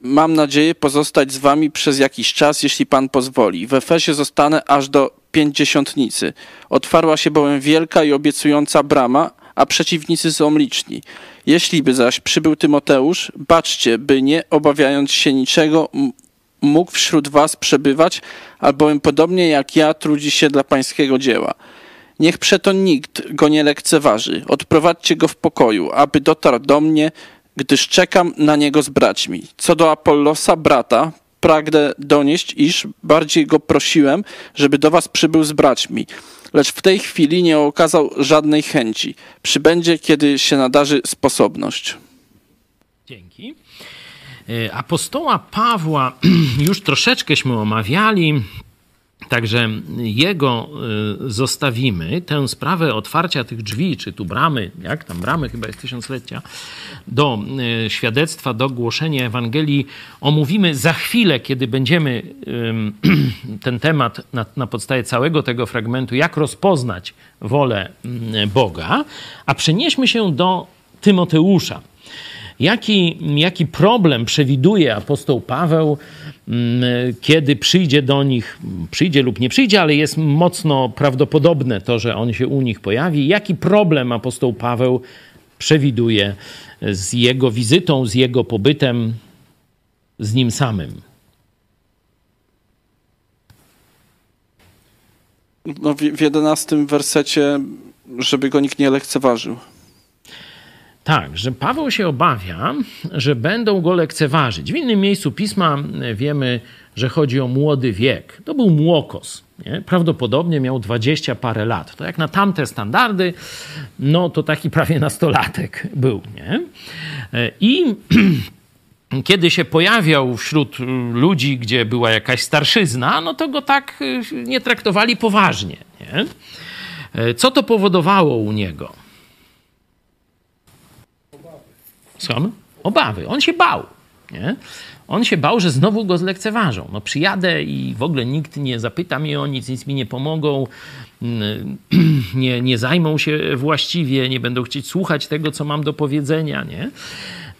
Mam nadzieję pozostać z wami przez jakiś czas, jeśli pan pozwoli. W Efesie zostanę aż do pięćdziesiątnicy. Otwarła się bowiem wielka i obiecująca brama, a przeciwnicy są liczni. Jeśli by zaś przybył Tymoteusz, baczcie, by nie obawiając się niczego, mógł wśród was przebywać, albowiem podobnie jak ja trudzi się dla pańskiego dzieła. Niech przeto nikt go nie lekceważy. Odprowadźcie go w pokoju, aby dotarł do mnie, gdyż czekam na niego z braćmi. Co do Apollosa, brata, pragnę donieść, iż bardziej go prosiłem, żeby do was przybył z braćmi. Lecz w tej chwili nie okazał żadnej chęci. Przybędzie, kiedy się nadarzy sposobność. Dzięki. E, apostoła Pawła już troszeczkęśmy omawiali, Także jego e, zostawimy, tę sprawę otwarcia tych drzwi, czy tu bramy, jak tam bramy, chyba jest tysiąclecia, do e, świadectwa, do głoszenia Ewangelii omówimy za chwilę, kiedy będziemy ten temat na, na podstawie całego tego fragmentu, jak rozpoznać wolę Boga, a przenieśmy się do Tymoteusza. Jaki, jaki problem przewiduje apostoł Paweł, mm, kiedy przyjdzie do nich, przyjdzie lub nie przyjdzie, ale jest mocno prawdopodobne to, że on się u nich pojawi. Jaki problem apostoł Paweł przewiduje z jego wizytą, z jego pobytem, z nim samym? No, w jedenastym wersecie, żeby go nikt nie lekceważył. Tak, że Paweł się obawia, że będą go lekceważyć. W innym miejscu pisma wiemy, że chodzi o młody wiek. To był młokos. Nie? Prawdopodobnie miał dwadzieścia parę lat. To jak na tamte standardy, no to taki prawie nastolatek był. Nie? I kiedy się pojawiał wśród ludzi, gdzie była jakaś starszyzna, no to go tak nie traktowali poważnie. Nie? Co to powodowało u niego? Słuchamy? obawy. On się bał. Nie? On się bał, że znowu go zlekceważą. No przyjadę i w ogóle nikt nie zapyta mnie o nic, nic mi nie pomogą, mm, nie, nie zajmą się właściwie, nie będą chcieć słuchać tego, co mam do powiedzenia, nie?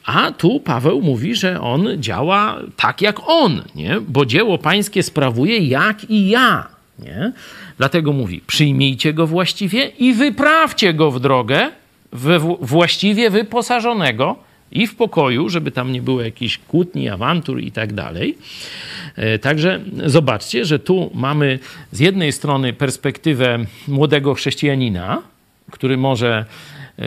A tu Paweł mówi, że on działa tak jak on, nie? bo dzieło pańskie sprawuje jak i ja. Nie? Dlatego mówi: przyjmijcie go właściwie i wyprawcie go w drogę we właściwie wyposażonego i w pokoju, żeby tam nie było jakichś kłótni, awantur i tak dalej. E, także zobaczcie, że tu mamy z jednej strony perspektywę młodego chrześcijanina, który może e,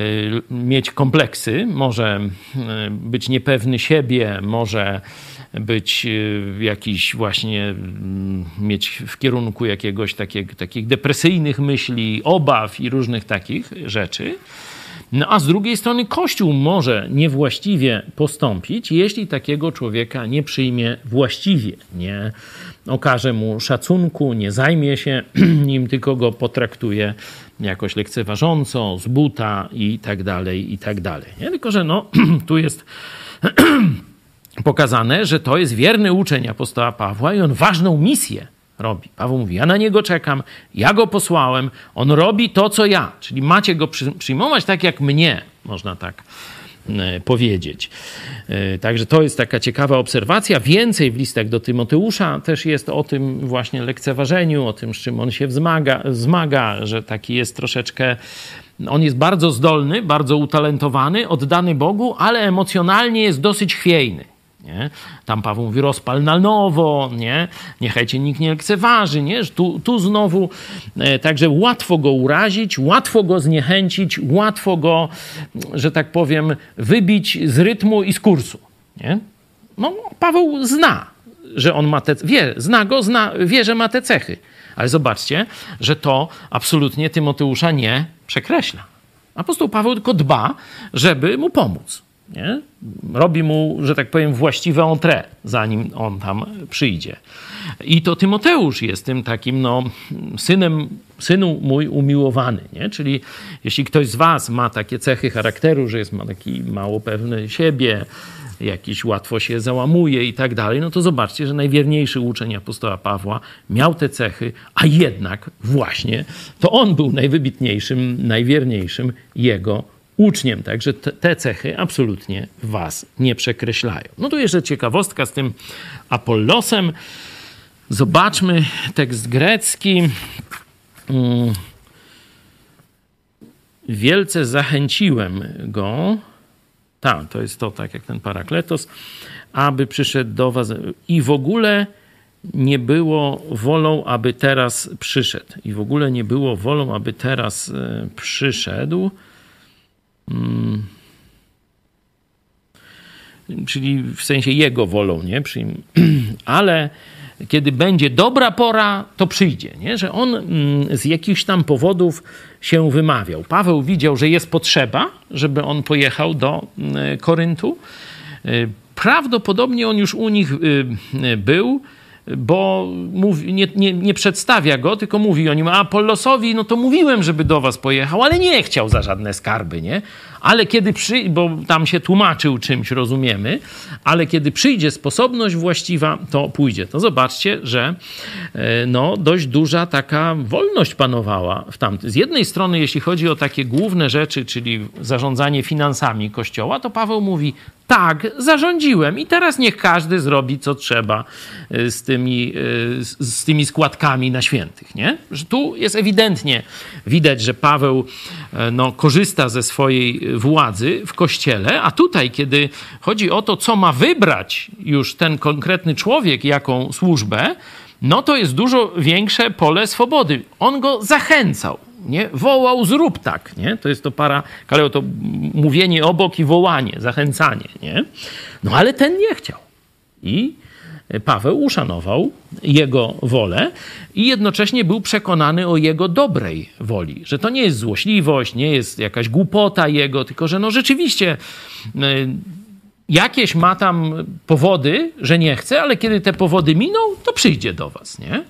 mieć kompleksy, może e, być niepewny siebie, może być jakiś właśnie, mm, mieć w kierunku jakiegoś takich depresyjnych myśli, obaw i różnych takich rzeczy. No a z drugiej strony Kościół może niewłaściwie postąpić, jeśli takiego człowieka nie przyjmie właściwie, nie okaże mu szacunku, nie zajmie się nim, tylko go potraktuje jakoś lekceważąco, z buta i tak dalej, i tak dalej. Nie? Tylko, że no, tu jest pokazane, że to jest wierny uczeń apostoła Pawła i on ważną misję robi. Paweł mówi: Ja na niego czekam, ja go posłałem, on robi to, co ja. Czyli macie go przyjmować tak jak mnie, można tak e, powiedzieć. E, także to jest taka ciekawa obserwacja. Więcej w listach do Tymoteusza też jest o tym właśnie lekceważeniu, o tym, z czym on się wzmaga, zmaga, że taki jest troszeczkę. On jest bardzo zdolny, bardzo utalentowany, oddany Bogu, ale emocjonalnie jest dosyć chwiejny. Nie? Tam Paweł mówi rozpal na nowo, nie? niechaj cię nikt nie lekceważy. Nie? Tu, tu znowu, e, także łatwo go urazić, łatwo go zniechęcić, łatwo go, że tak powiem, wybić z rytmu i z kursu. Nie? No, Paweł zna, że on ma te, wie, zna go, zna, wie, że ma te cechy. Ale zobaczcie, że to absolutnie Tymoteusza nie przekreśla. Apostoł Paweł tylko dba, żeby mu pomóc. Nie? Robi mu, że tak powiem, właściwe entrée, zanim on tam przyjdzie. I to Tymoteusz jest tym takim no, synem, synu mój umiłowany. Nie? Czyli jeśli ktoś z was ma takie cechy charakteru, że jest ma taki mało pewny siebie, jakiś łatwo się załamuje i tak dalej, no to zobaczcie, że najwierniejszy uczeń apostoła Pawła miał te cechy, a jednak właśnie to on był najwybitniejszym, najwierniejszym jego uczniem. Także te cechy absolutnie was nie przekreślają. No tu jeszcze ciekawostka z tym Apollosem. Zobaczmy tekst grecki. Mm. Wielce zachęciłem go. Tak, to jest to, tak jak ten parakletos, aby przyszedł do was i w ogóle nie było wolą, aby teraz przyszedł. I w ogóle nie było wolą, aby teraz e, przyszedł. Hmm. Czyli w sensie jego wolą, nie? Ale kiedy będzie dobra pora, to przyjdzie, nie? Że on mm, z jakichś tam powodów się wymawiał. Paweł widział, że jest potrzeba, żeby on pojechał do mm, Koryntu. Y, prawdopodobnie on już u nich y, y, był bo mówi, nie, nie, nie, przedstawia go, tylko mówi o nim, a Apollosowi, no to mówiłem, żeby do was pojechał, ale nie chciał za żadne skarby, nie? Ale kiedy przy, bo tam się tłumaczył czymś, rozumiemy, ale kiedy przyjdzie sposobność właściwa, to pójdzie. To zobaczcie, że e, no, dość duża taka wolność panowała w tamtym. Z jednej strony, jeśli chodzi o takie główne rzeczy, czyli zarządzanie finansami Kościoła, to Paweł mówi, tak, zarządziłem i teraz niech każdy zrobi, co trzeba e, z tymi, e, z tymi składkami na świętych, nie? Że tu jest ewidentnie widać, że Paweł no, korzysta ze swojej władzy w kościele, a tutaj, kiedy chodzi o to, co ma wybrać już ten konkretny człowiek, jaką służbę, no to jest dużo większe pole swobody. On go zachęcał, nie? Wołał, zrób tak, nie? To jest to para, kaleo, to mówienie obok i wołanie, zachęcanie, nie? No ale ten nie chciał. I Paweł uszanował jego wolę i jednocześnie był przekonany o jego dobrej woli, że to nie jest złośliwość, nie jest jakaś głupota jego, tylko że no rzeczywiście e, jakieś ma tam powody, że nie chce, ale kiedy te powody miną, to przyjdzie do was, nie?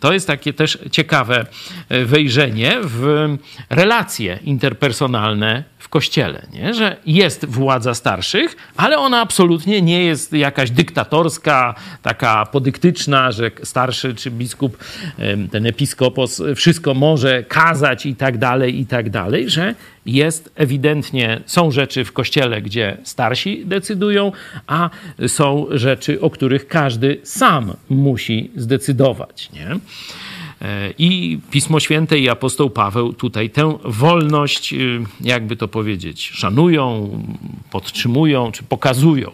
To jest takie też ciekawe e, wejrzenie w relacje interpersonalne w kościele, nie? że jest władza starszych, ale ona absolutnie nie jest jakaś dyktatorska, taka podyktyczna, że starszy czy biskup, ten episkopos wszystko może kazać i tak dalej, i tak dalej, że jest ewidentnie, są rzeczy w kościele, gdzie starsi decydują, a są rzeczy, o których każdy sam musi zdecydować. Nie? E, I Pismo Święte i apostoł Paweł tutaj tę wolność, y, jakby to powiedzieć, szanują, podtrzymują czy pokazują.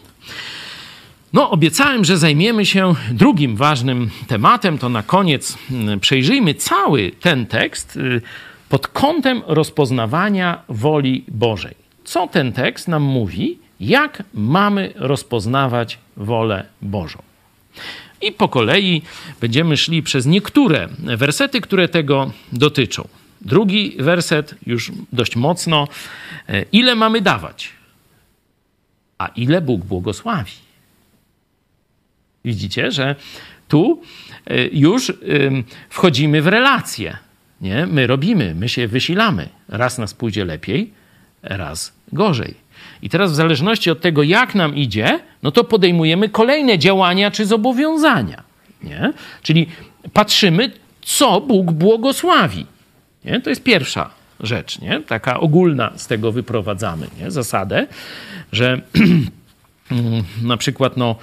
No, obiecałem, że zajmiemy się drugim ważnym tematem. To na koniec mm, przejrzyjmy cały ten tekst y, pod kątem rozpoznawania woli Bożej. Co ten tekst nam mówi? Jak mamy rozpoznawać wolę Bożą? I po kolei będziemy szli przez niektóre wersety, które tego dotyczą. Drugi werset, już dość mocno. E, ile mamy dawać? A ile Bóg błogosławi? Widzicie, że tu e, już wchodzimy w relacje. Nie? My robimy, my się wysilamy. Raz nas pójdzie lepiej, raz gorzej. I teraz w zależności od tego, jak nam idzie, no to podejmujemy kolejne działania czy zobowiązania. Nie? Czyli patrzymy, co Bóg błogosławi. Nie? To jest pierwsza rzecz, nie? taka ogólna z tego wyprowadzamy nie? zasadę, że na przykład no,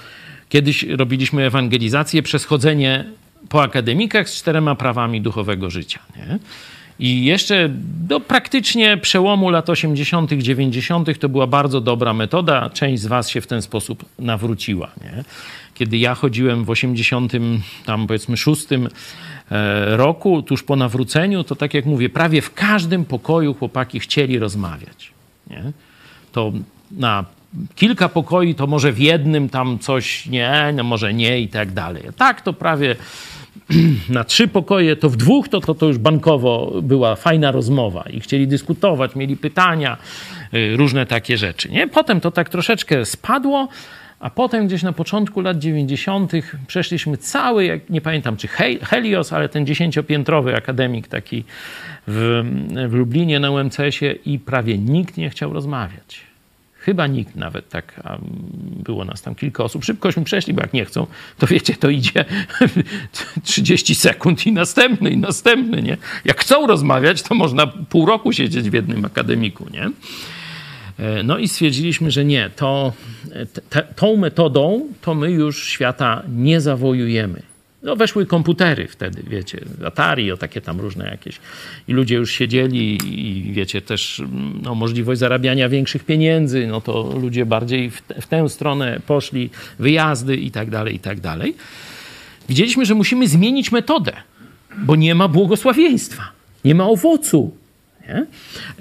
kiedyś robiliśmy ewangelizację przez chodzenie po akademikach z czterema prawami duchowego życia. Nie? I jeszcze do praktycznie przełomu lat 80., 90. to była bardzo dobra metoda. Część z Was się w ten sposób nawróciła. Nie? Kiedy ja chodziłem w 80, tam powiedzmy 6 e, roku, tuż po nawróceniu, to tak jak mówię, prawie w każdym pokoju chłopaki chcieli rozmawiać. Nie? To na kilka pokoi, to może w jednym tam coś nie, no może nie i tak dalej. Tak, to prawie na trzy pokoje, to w dwóch to, to, to już bankowo była fajna rozmowa i chcieli dyskutować, mieli pytania, y, różne takie rzeczy. Nie? Potem to tak troszeczkę spadło, a potem gdzieś na początku lat 90. przeszliśmy cały, jak nie pamiętam czy Helios, ale ten dziesięciopiętrowy akademik taki w, w Lublinie na UMCS-ie i prawie nikt nie chciał rozmawiać. Chyba nikt nawet tak, było nas tam kilka osób. Szybkośmy przeszli, bo jak nie chcą, to wiecie, to idzie 30 sekund i następny, i następny, nie? Jak chcą rozmawiać, to można pół roku siedzieć w jednym akademiku, nie? E, no i stwierdziliśmy, że nie, to, te, tą metodą to my już świata nie zawojujemy. No weszły komputery wtedy, wiecie, Atari, o takie tam różne jakieś. I ludzie już siedzieli i wiecie, też no, możliwość zarabiania większych pieniędzy, no to ludzie bardziej w, te, w tę stronę poszli, wyjazdy i tak dalej, i tak dalej. Widzieliśmy, że musimy zmienić metodę, bo nie ma błogosławieństwa, nie ma owocu. Nie?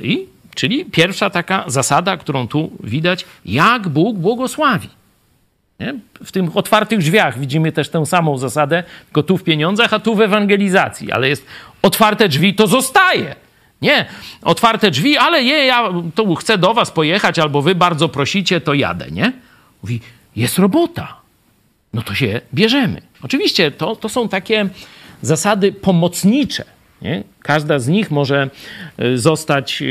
I, czyli pierwsza taka zasada, którą tu widać, jak Bóg błogosławi. Nie? W tych otwartych drzwiach widzimy też tę samą zasadę, tylko tu w pieniądzach, a tu w ewangelizacji. Ale jest otwarte drzwi, to zostaje. Nie, otwarte drzwi, ale je, ja tu chcę do was pojechać, albo wy bardzo prosicie, to jadę, nie? Mówi, jest robota. No to się bierzemy. Oczywiście to, to są takie zasady pomocnicze. Nie? Każda z nich może e, zostać, e,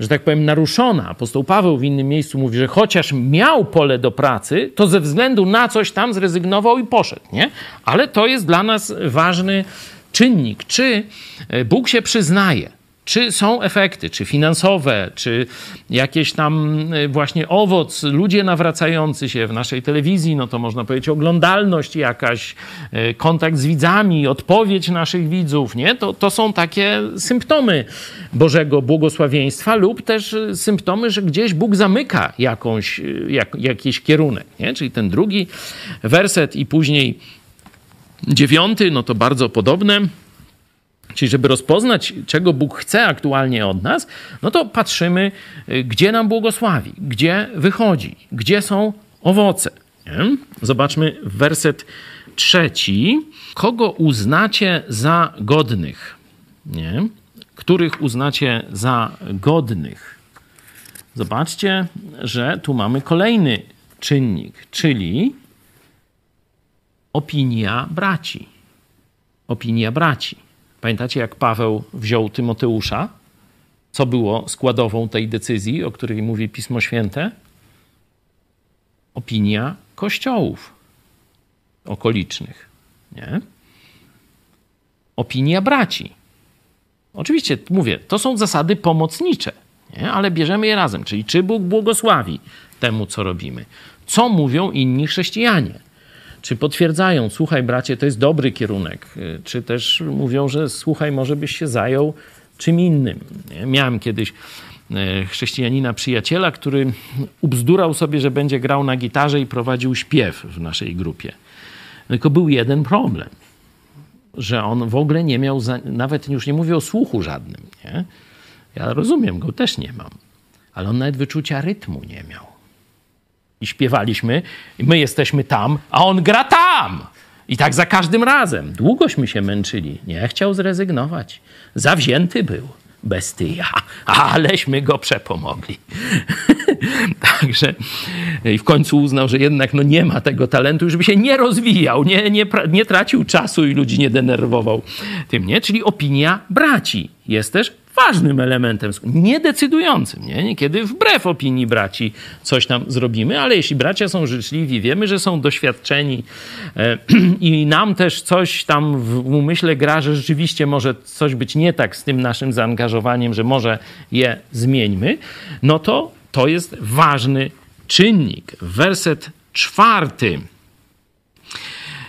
że tak powiem, naruszona. Apostoł Paweł w innym miejscu mówi, że chociaż miał pole do pracy, to ze względu na coś tam zrezygnował i poszedł. Nie? Ale to jest dla nas ważny czynnik. Czy e, Bóg się przyznaje, czy są efekty, czy finansowe, czy jakieś tam y, właśnie owoc, ludzie nawracający się w naszej telewizji, no to można powiedzieć oglądalność jakaś, y, kontakt z widzami, odpowiedź naszych widzów, nie? To, to są takie symptomy Bożego błogosławieństwa lub też y, symptomy, że gdzieś Bóg zamyka jakąś, jak, jakiś kierunek, nie? Czyli ten drugi werset i później dziewiąty, no to bardzo podobne Czyli, żeby rozpoznać, czego Bóg chce aktualnie od nas, no to patrzymy, y, gdzie nam błogosławi, gdzie wychodzi, gdzie są owoce. Nie? Zobaczmy werset trzeci. Kogo uznacie za godnych? Nie? Których uznacie za godnych? Zobaczcie, że tu mamy kolejny czynnik, czyli opinia braci. Opinia braci. Pamiętacie, jak Paweł wziął Tymoteusza? Co było składową tej decyzji, o której mówi Pismo Święte? Opinia kościołów okolicznych. Nie? Opinia braci. Oczywiście, mówię, to są zasady pomocnicze, nie? ale bierzemy je razem. Czyli czy Bóg błogosławi temu, co robimy? Co mówią inni chrześcijanie? Czy potwierdzają, słuchaj bracie, to jest dobry kierunek? Czy też mówią, że słuchaj, może byś się zajął czym innym? Miałem kiedyś e, chrześcijanina przyjaciela, który ubzdurał sobie, że będzie grał na gitarze i prowadził śpiew w naszej grupie. Tylko był jeden problem, że on w ogóle nie miał, za, nawet już nie mówię o słuchu żadnym. Nie? Ja rozumiem, go też nie mam, ale on nawet wyczucia rytmu nie miał. I śpiewaliśmy, i my jesteśmy tam, a on gra tam. I tak za każdym razem. Długośmy się męczyli. Nie chciał zrezygnować. Zawzięty był. Bestyja. Aleśmy go przepomogli. Także i w końcu uznał, że jednak no nie ma tego talentu, żeby się nie rozwijał, nie, nie, nie tracił czasu i ludzi nie denerwował tym, nie? Czyli opinia braci jest też ważnym elementem, niedecydującym. Nie? Niekiedy wbrew opinii braci coś tam zrobimy, ale jeśli bracia są życzliwi, wiemy, że są doświadczeni e, i nam też coś tam w umyśle gra, że rzeczywiście może coś być nie tak z tym naszym zaangażowaniem, że może je zmieńmy, no to to jest ważny czynnik. Werset czwarty.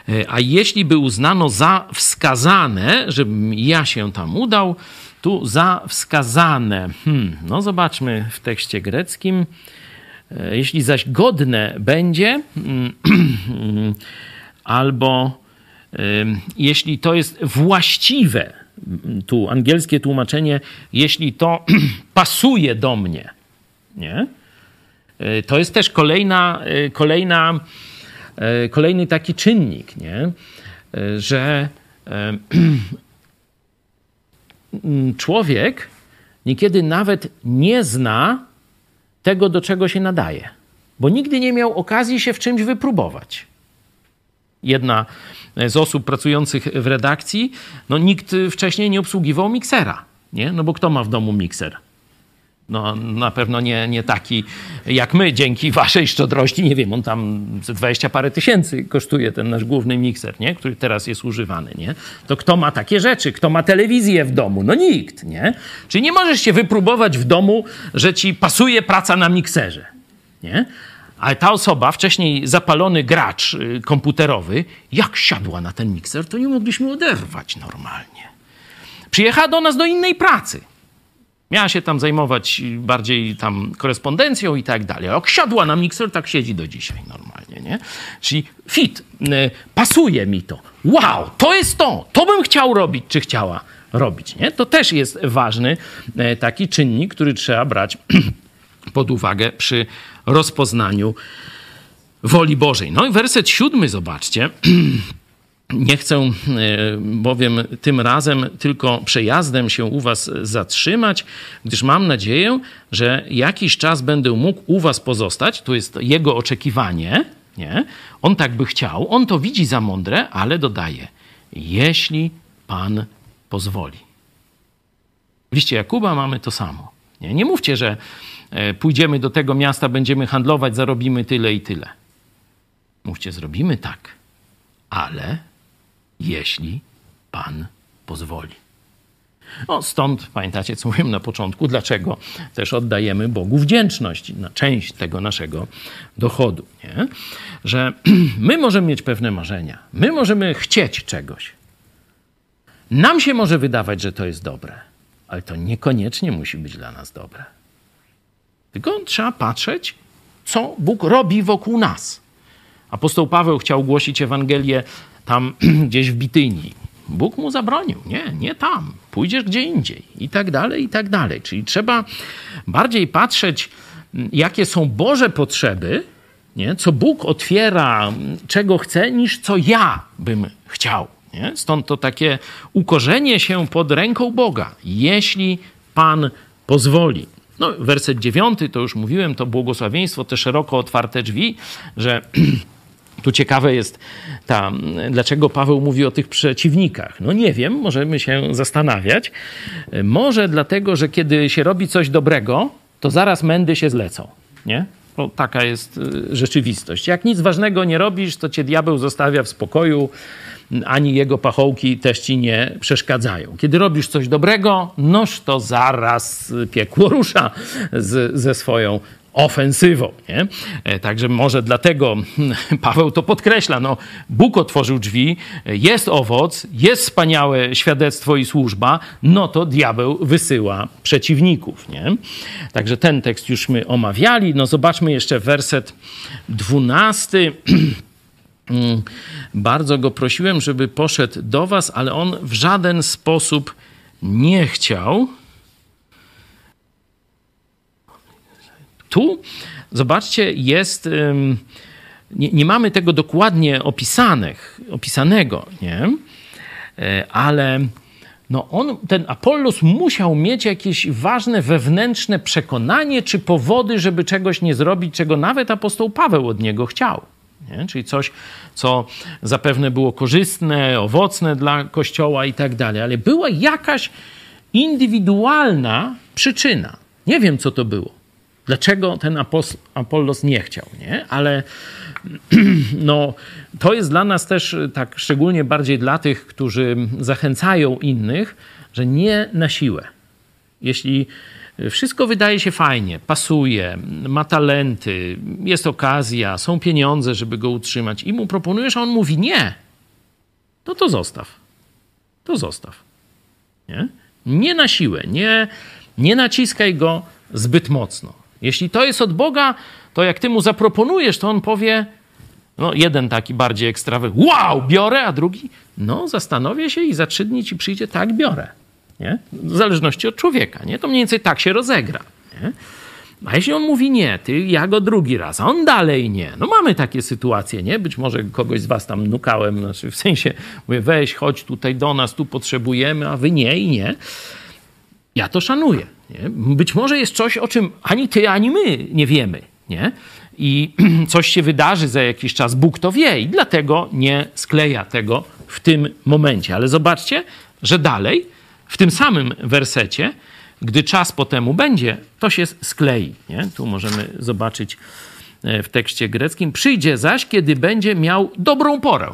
E, a jeśli by uznano za wskazane, żebym ja się tam udał, tu za wskazane. Hmm, no zobaczmy w tekście greckim. E, jeśli zaś godne będzie, albo jeśli to jest właściwe, tu angielskie tłumaczenie, jeśli to pasuje do mnie, nie? E, to jest też kolejna, e, kolejna, kolejny taki czynnik, nie? że Mm, człowiek niekiedy nawet nie zna tego, do czego się nadaje, bo nigdy nie miał okazji się w czymś wypróbować. Jedna z osób pracujących w redakcji, no nikt wcześniej nie obsługiwał miksera, nie? No bo kto ma w domu mikser? No, na pewno nie, nie taki jak my, dzięki waszej szczodrości. Nie wiem, on tam 20 parę tysięcy kosztuje ten nasz główny mikser, nie? który teraz jest używany. Nie? To kto ma takie rzeczy? Kto ma telewizję w domu? No nikt. Nie? Czyli nie możesz się wypróbować w domu, że ci pasuje praca na mikserze. Nie? Ale ta osoba, wcześniej zapalony gracz y, komputerowy, jak siadła na ten mikser, to nie mogliśmy oderwać normalnie. Przyjechała do nas do innej pracy. Miała się tam zajmować bardziej tam korespondencją i tak dalej. Jak siadła na mikser, tak siedzi do dzisiaj normalnie, nie? Czyli fit, y, pasuje mi to. Wow, to jest to, to bym chciał robić, czy chciała robić, nie? To też jest ważny y, taki czynnik, który trzeba brać pod uwagę przy rozpoznaniu woli Bożej. No i werset siódmy, zobaczcie. Nie chcę e, bowiem tym razem tylko przejazdem się u Was zatrzymać, gdyż mam nadzieję, że jakiś czas będę mógł u Was pozostać. To jest jego oczekiwanie. Nie? On tak by chciał, on to widzi za mądre, ale dodaje: jeśli Pan pozwoli. W liście Jakuba mamy to samo. Nie, nie mówcie, że e, pójdziemy do tego miasta, będziemy handlować, zarobimy tyle i tyle. Mówcie, zrobimy tak, ale jeśli Pan pozwoli. No, stąd pamiętacie, co mówiłem na początku, dlaczego też oddajemy Bogu wdzięczność na część tego naszego dochodu. Nie? Że my możemy mieć pewne marzenia, my możemy chcieć czegoś. Nam się może wydawać, że to jest dobre, ale to niekoniecznie musi być dla nas dobre. Tylko trzeba patrzeć, co Bóg robi wokół nas. Apostoł Paweł chciał głosić Ewangelię tam gdzieś w Bitynii. Bóg mu zabronił. Nie, nie tam. Pójdziesz gdzie indziej. I tak dalej, i tak dalej. Czyli trzeba bardziej patrzeć, jakie są Boże potrzeby, nie? co Bóg otwiera, czego chce, niż co ja bym chciał. Nie? Stąd to takie ukorzenie się pod ręką Boga, jeśli Pan pozwoli. No, werset dziewiąty, to już mówiłem, to błogosławieństwo, te szeroko otwarte drzwi, że Tu ciekawe jest, ta, dlaczego Paweł mówi o tych przeciwnikach. No nie wiem, możemy się zastanawiać. Może dlatego, że kiedy się robi coś dobrego, to zaraz mędy się zlecą. Nie? Bo taka jest y, rzeczywistość. Jak nic ważnego nie robisz, to cię diabeł zostawia w spokoju, ani jego pachołki też ci nie przeszkadzają. Kiedy robisz coś dobrego, noż to zaraz piekło rusza z, ze swoją ofensywą. Nie? E, także może dlatego Paweł to podkreśla. No, Bóg otworzył drzwi, jest owoc, jest wspaniałe świadectwo i służba, no to diabeł wysyła przeciwników. Nie? Także ten tekst już my omawiali. No zobaczmy jeszcze werset dwunasty. Bardzo go prosiłem, żeby poszedł do was, ale on w żaden sposób nie chciał. Tu, zobaczcie, jest. Nie, nie mamy tego dokładnie opisanych, opisanego, nie? E, ale no on, ten Apollos musiał mieć jakieś ważne wewnętrzne przekonanie czy powody, żeby czegoś nie zrobić, czego nawet apostoł Paweł od niego chciał. Nie? Czyli coś, co zapewne było korzystne, owocne dla Kościoła i tak dalej, ale była jakaś indywidualna przyczyna. Nie wiem, co to było. Dlaczego ten Apollos nie chciał, nie? Ale no, to jest dla nas też tak szczególnie bardziej dla tych, którzy zachęcają innych, że nie na siłę. Jeśli wszystko wydaje się fajnie, pasuje, ma talenty, jest okazja, są pieniądze, żeby go utrzymać i mu proponujesz, a on mówi nie, to to zostaw. To zostaw. Nie, nie na siłę, nie, nie naciskaj go zbyt mocno. Jeśli to jest od Boga, to jak ty mu zaproponujesz, to on powie, no jeden taki bardziej ekstrawy, wow, biorę, a drugi, no zastanowię się i za trzy dni ci przyjdzie, tak, biorę. Nie? W zależności od człowieka. Nie? To mniej więcej tak się rozegra. Nie? A jeśli on mówi nie, ty, ja go drugi raz, a on dalej nie. No mamy takie sytuacje, nie? Być może kogoś z was tam nukałem, znaczy w sensie mówię, weź, chodź tutaj do nas, tu potrzebujemy, a wy nie i nie. Ja to szanuję. Nie? Być może jest coś, o czym ani ty, ani my nie wiemy, nie? I coś się wydarzy za jakiś czas, Bóg to wie i dlatego nie skleja tego w tym momencie. Ale zobaczcie, że dalej w tym samym wersecie, gdy czas po temu będzie, to się sklei. Nie? Tu możemy zobaczyć e, w tekście greckim. Przyjdzie zaś, kiedy będzie miał dobrą porę.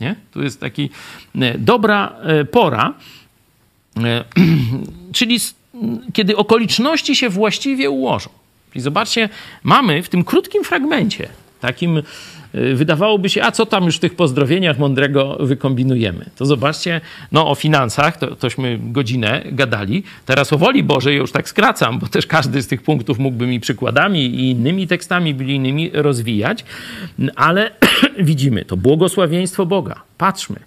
Nie? Tu jest taki e, dobra e, pora, czyli kiedy okoliczności się właściwie ułożą. I zobaczcie, mamy w tym krótkim fragmencie, takim Y, wydawałoby się, a co tam już w tych pozdrowieniach mądrego wykombinujemy. To zobaczcie, no o finansach, to, tośmy godzinę gadali. Teraz o woli Bożej już tak skracam, bo też każdy z tych punktów mógłby mi przykładami i innymi tekstami biblijnymi rozwijać, ale widzimy to błogosławieństwo Boga. Patrzmy,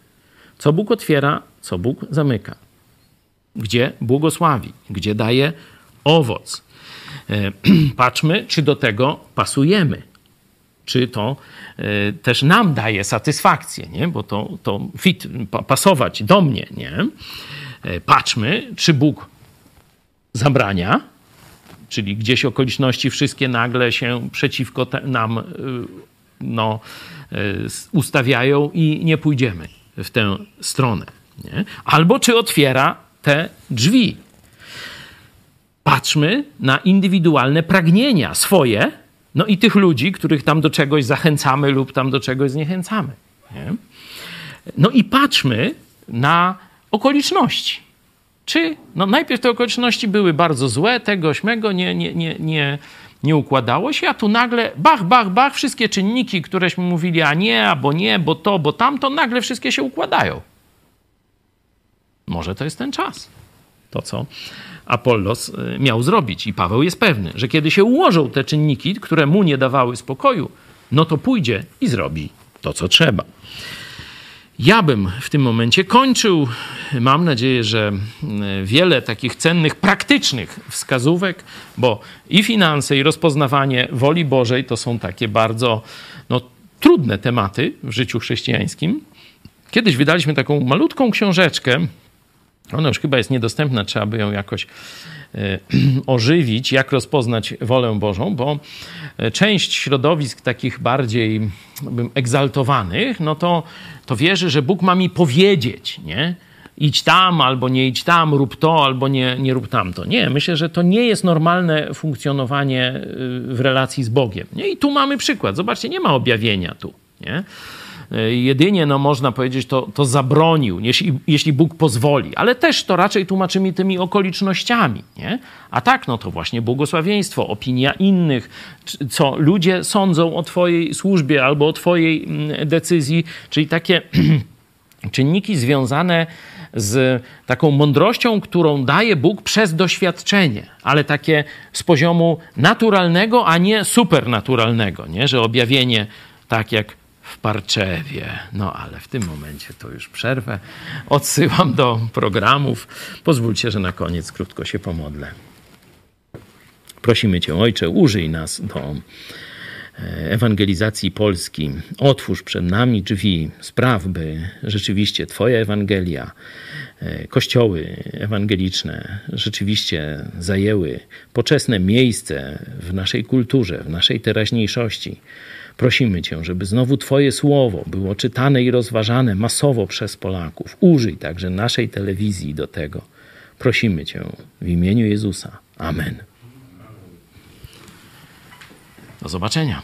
co Bóg otwiera, co Bóg zamyka. Gdzie błogosławi, gdzie daje owoc. E, patrzmy, czy do tego pasujemy czy to e, też nam daje satysfakcję, nie? bo to, to fit, pasować do mnie. Nie? E, patrzmy, czy Bóg zabrania, czyli gdzieś okoliczności wszystkie nagle się przeciwko nam no, ustawiają i nie pójdziemy w tę stronę. Nie? Albo czy otwiera te drzwi. Patrzmy na indywidualne pragnienia swoje, no i tych ludzi, których tam do czegoś zachęcamy lub tam do czegoś zniechęcamy. Nie? No i patrzmy na okoliczności. Czy no najpierw te okoliczności były bardzo złe, tego śmego nie, nie, nie, nie, nie układało się, a tu nagle bach, bach, bach, wszystkie czynniki, któreśmy mówili, a nie, albo nie, bo to, bo tamto, nagle wszystkie się układają. Może to jest ten czas. To, co Apollos y, miał zrobić. I Paweł jest pewny, że kiedy się ułożą te czynniki, które mu nie dawały spokoju, no to pójdzie i zrobi to, co trzeba. Ja bym w tym momencie kończył. Mam nadzieję, że y, wiele takich cennych, praktycznych wskazówek, bo i finanse, i rozpoznawanie woli Bożej to są takie bardzo no, trudne tematy w życiu chrześcijańskim. Kiedyś wydaliśmy taką malutką książeczkę Ona już chyba jest niedostępna, trzeba by ją jakoś e, ożywić, jak rozpoznać wolę Bożą, bo e, część środowisk takich bardziej bym, egzaltowanych, no to, to wierzy, że Bóg ma mi powiedzieć, nie? Idź tam, albo nie idź tam, rób to, albo nie, nie rób tamto. Nie, myślę, że to nie jest normalne funkcjonowanie e, w relacji z Bogiem. Nie? I tu mamy przykład. Zobaczcie, nie ma objawienia tu. Nie? E, jedynie, no można powiedzieć, to, to zabronił, jeśli, jeśli Bóg pozwoli, ale też to raczej tłumaczymy tymi okolicznościami, nie? A tak, no to właśnie błogosławieństwo, opinia innych, co ludzie sądzą o twojej służbie albo o twojej mm, decyzji, czyli takie czynniki związane z taką mądrością, którą daje Bóg przez doświadczenie, ale takie z poziomu naturalnego, a nie supernaturalnego, nie? że objawienie tak jak w Parczewie. No ale w tym momencie to już przerwę. Odsyłam do programów. Pozwólcie, że na koniec krótko się pomodlę. Prosimy Cię, Ojcze, użyj nas do e, ewangelizacji Polski. Otwórz przed nami drzwi, spraw, by rzeczywiście Twoja Ewangelia, e, kościoły ewangeliczne rzeczywiście zajęły poczesne miejsce w naszej kulturze, w naszej teraźniejszości Prosimy Cię, żeby znowu Twoje słowo było czytane i rozważane masowo przez Polaków. Użyj także naszej telewizji do tego. Prosimy Cię w imieniu Jezusa. Amen. Do zobaczenia.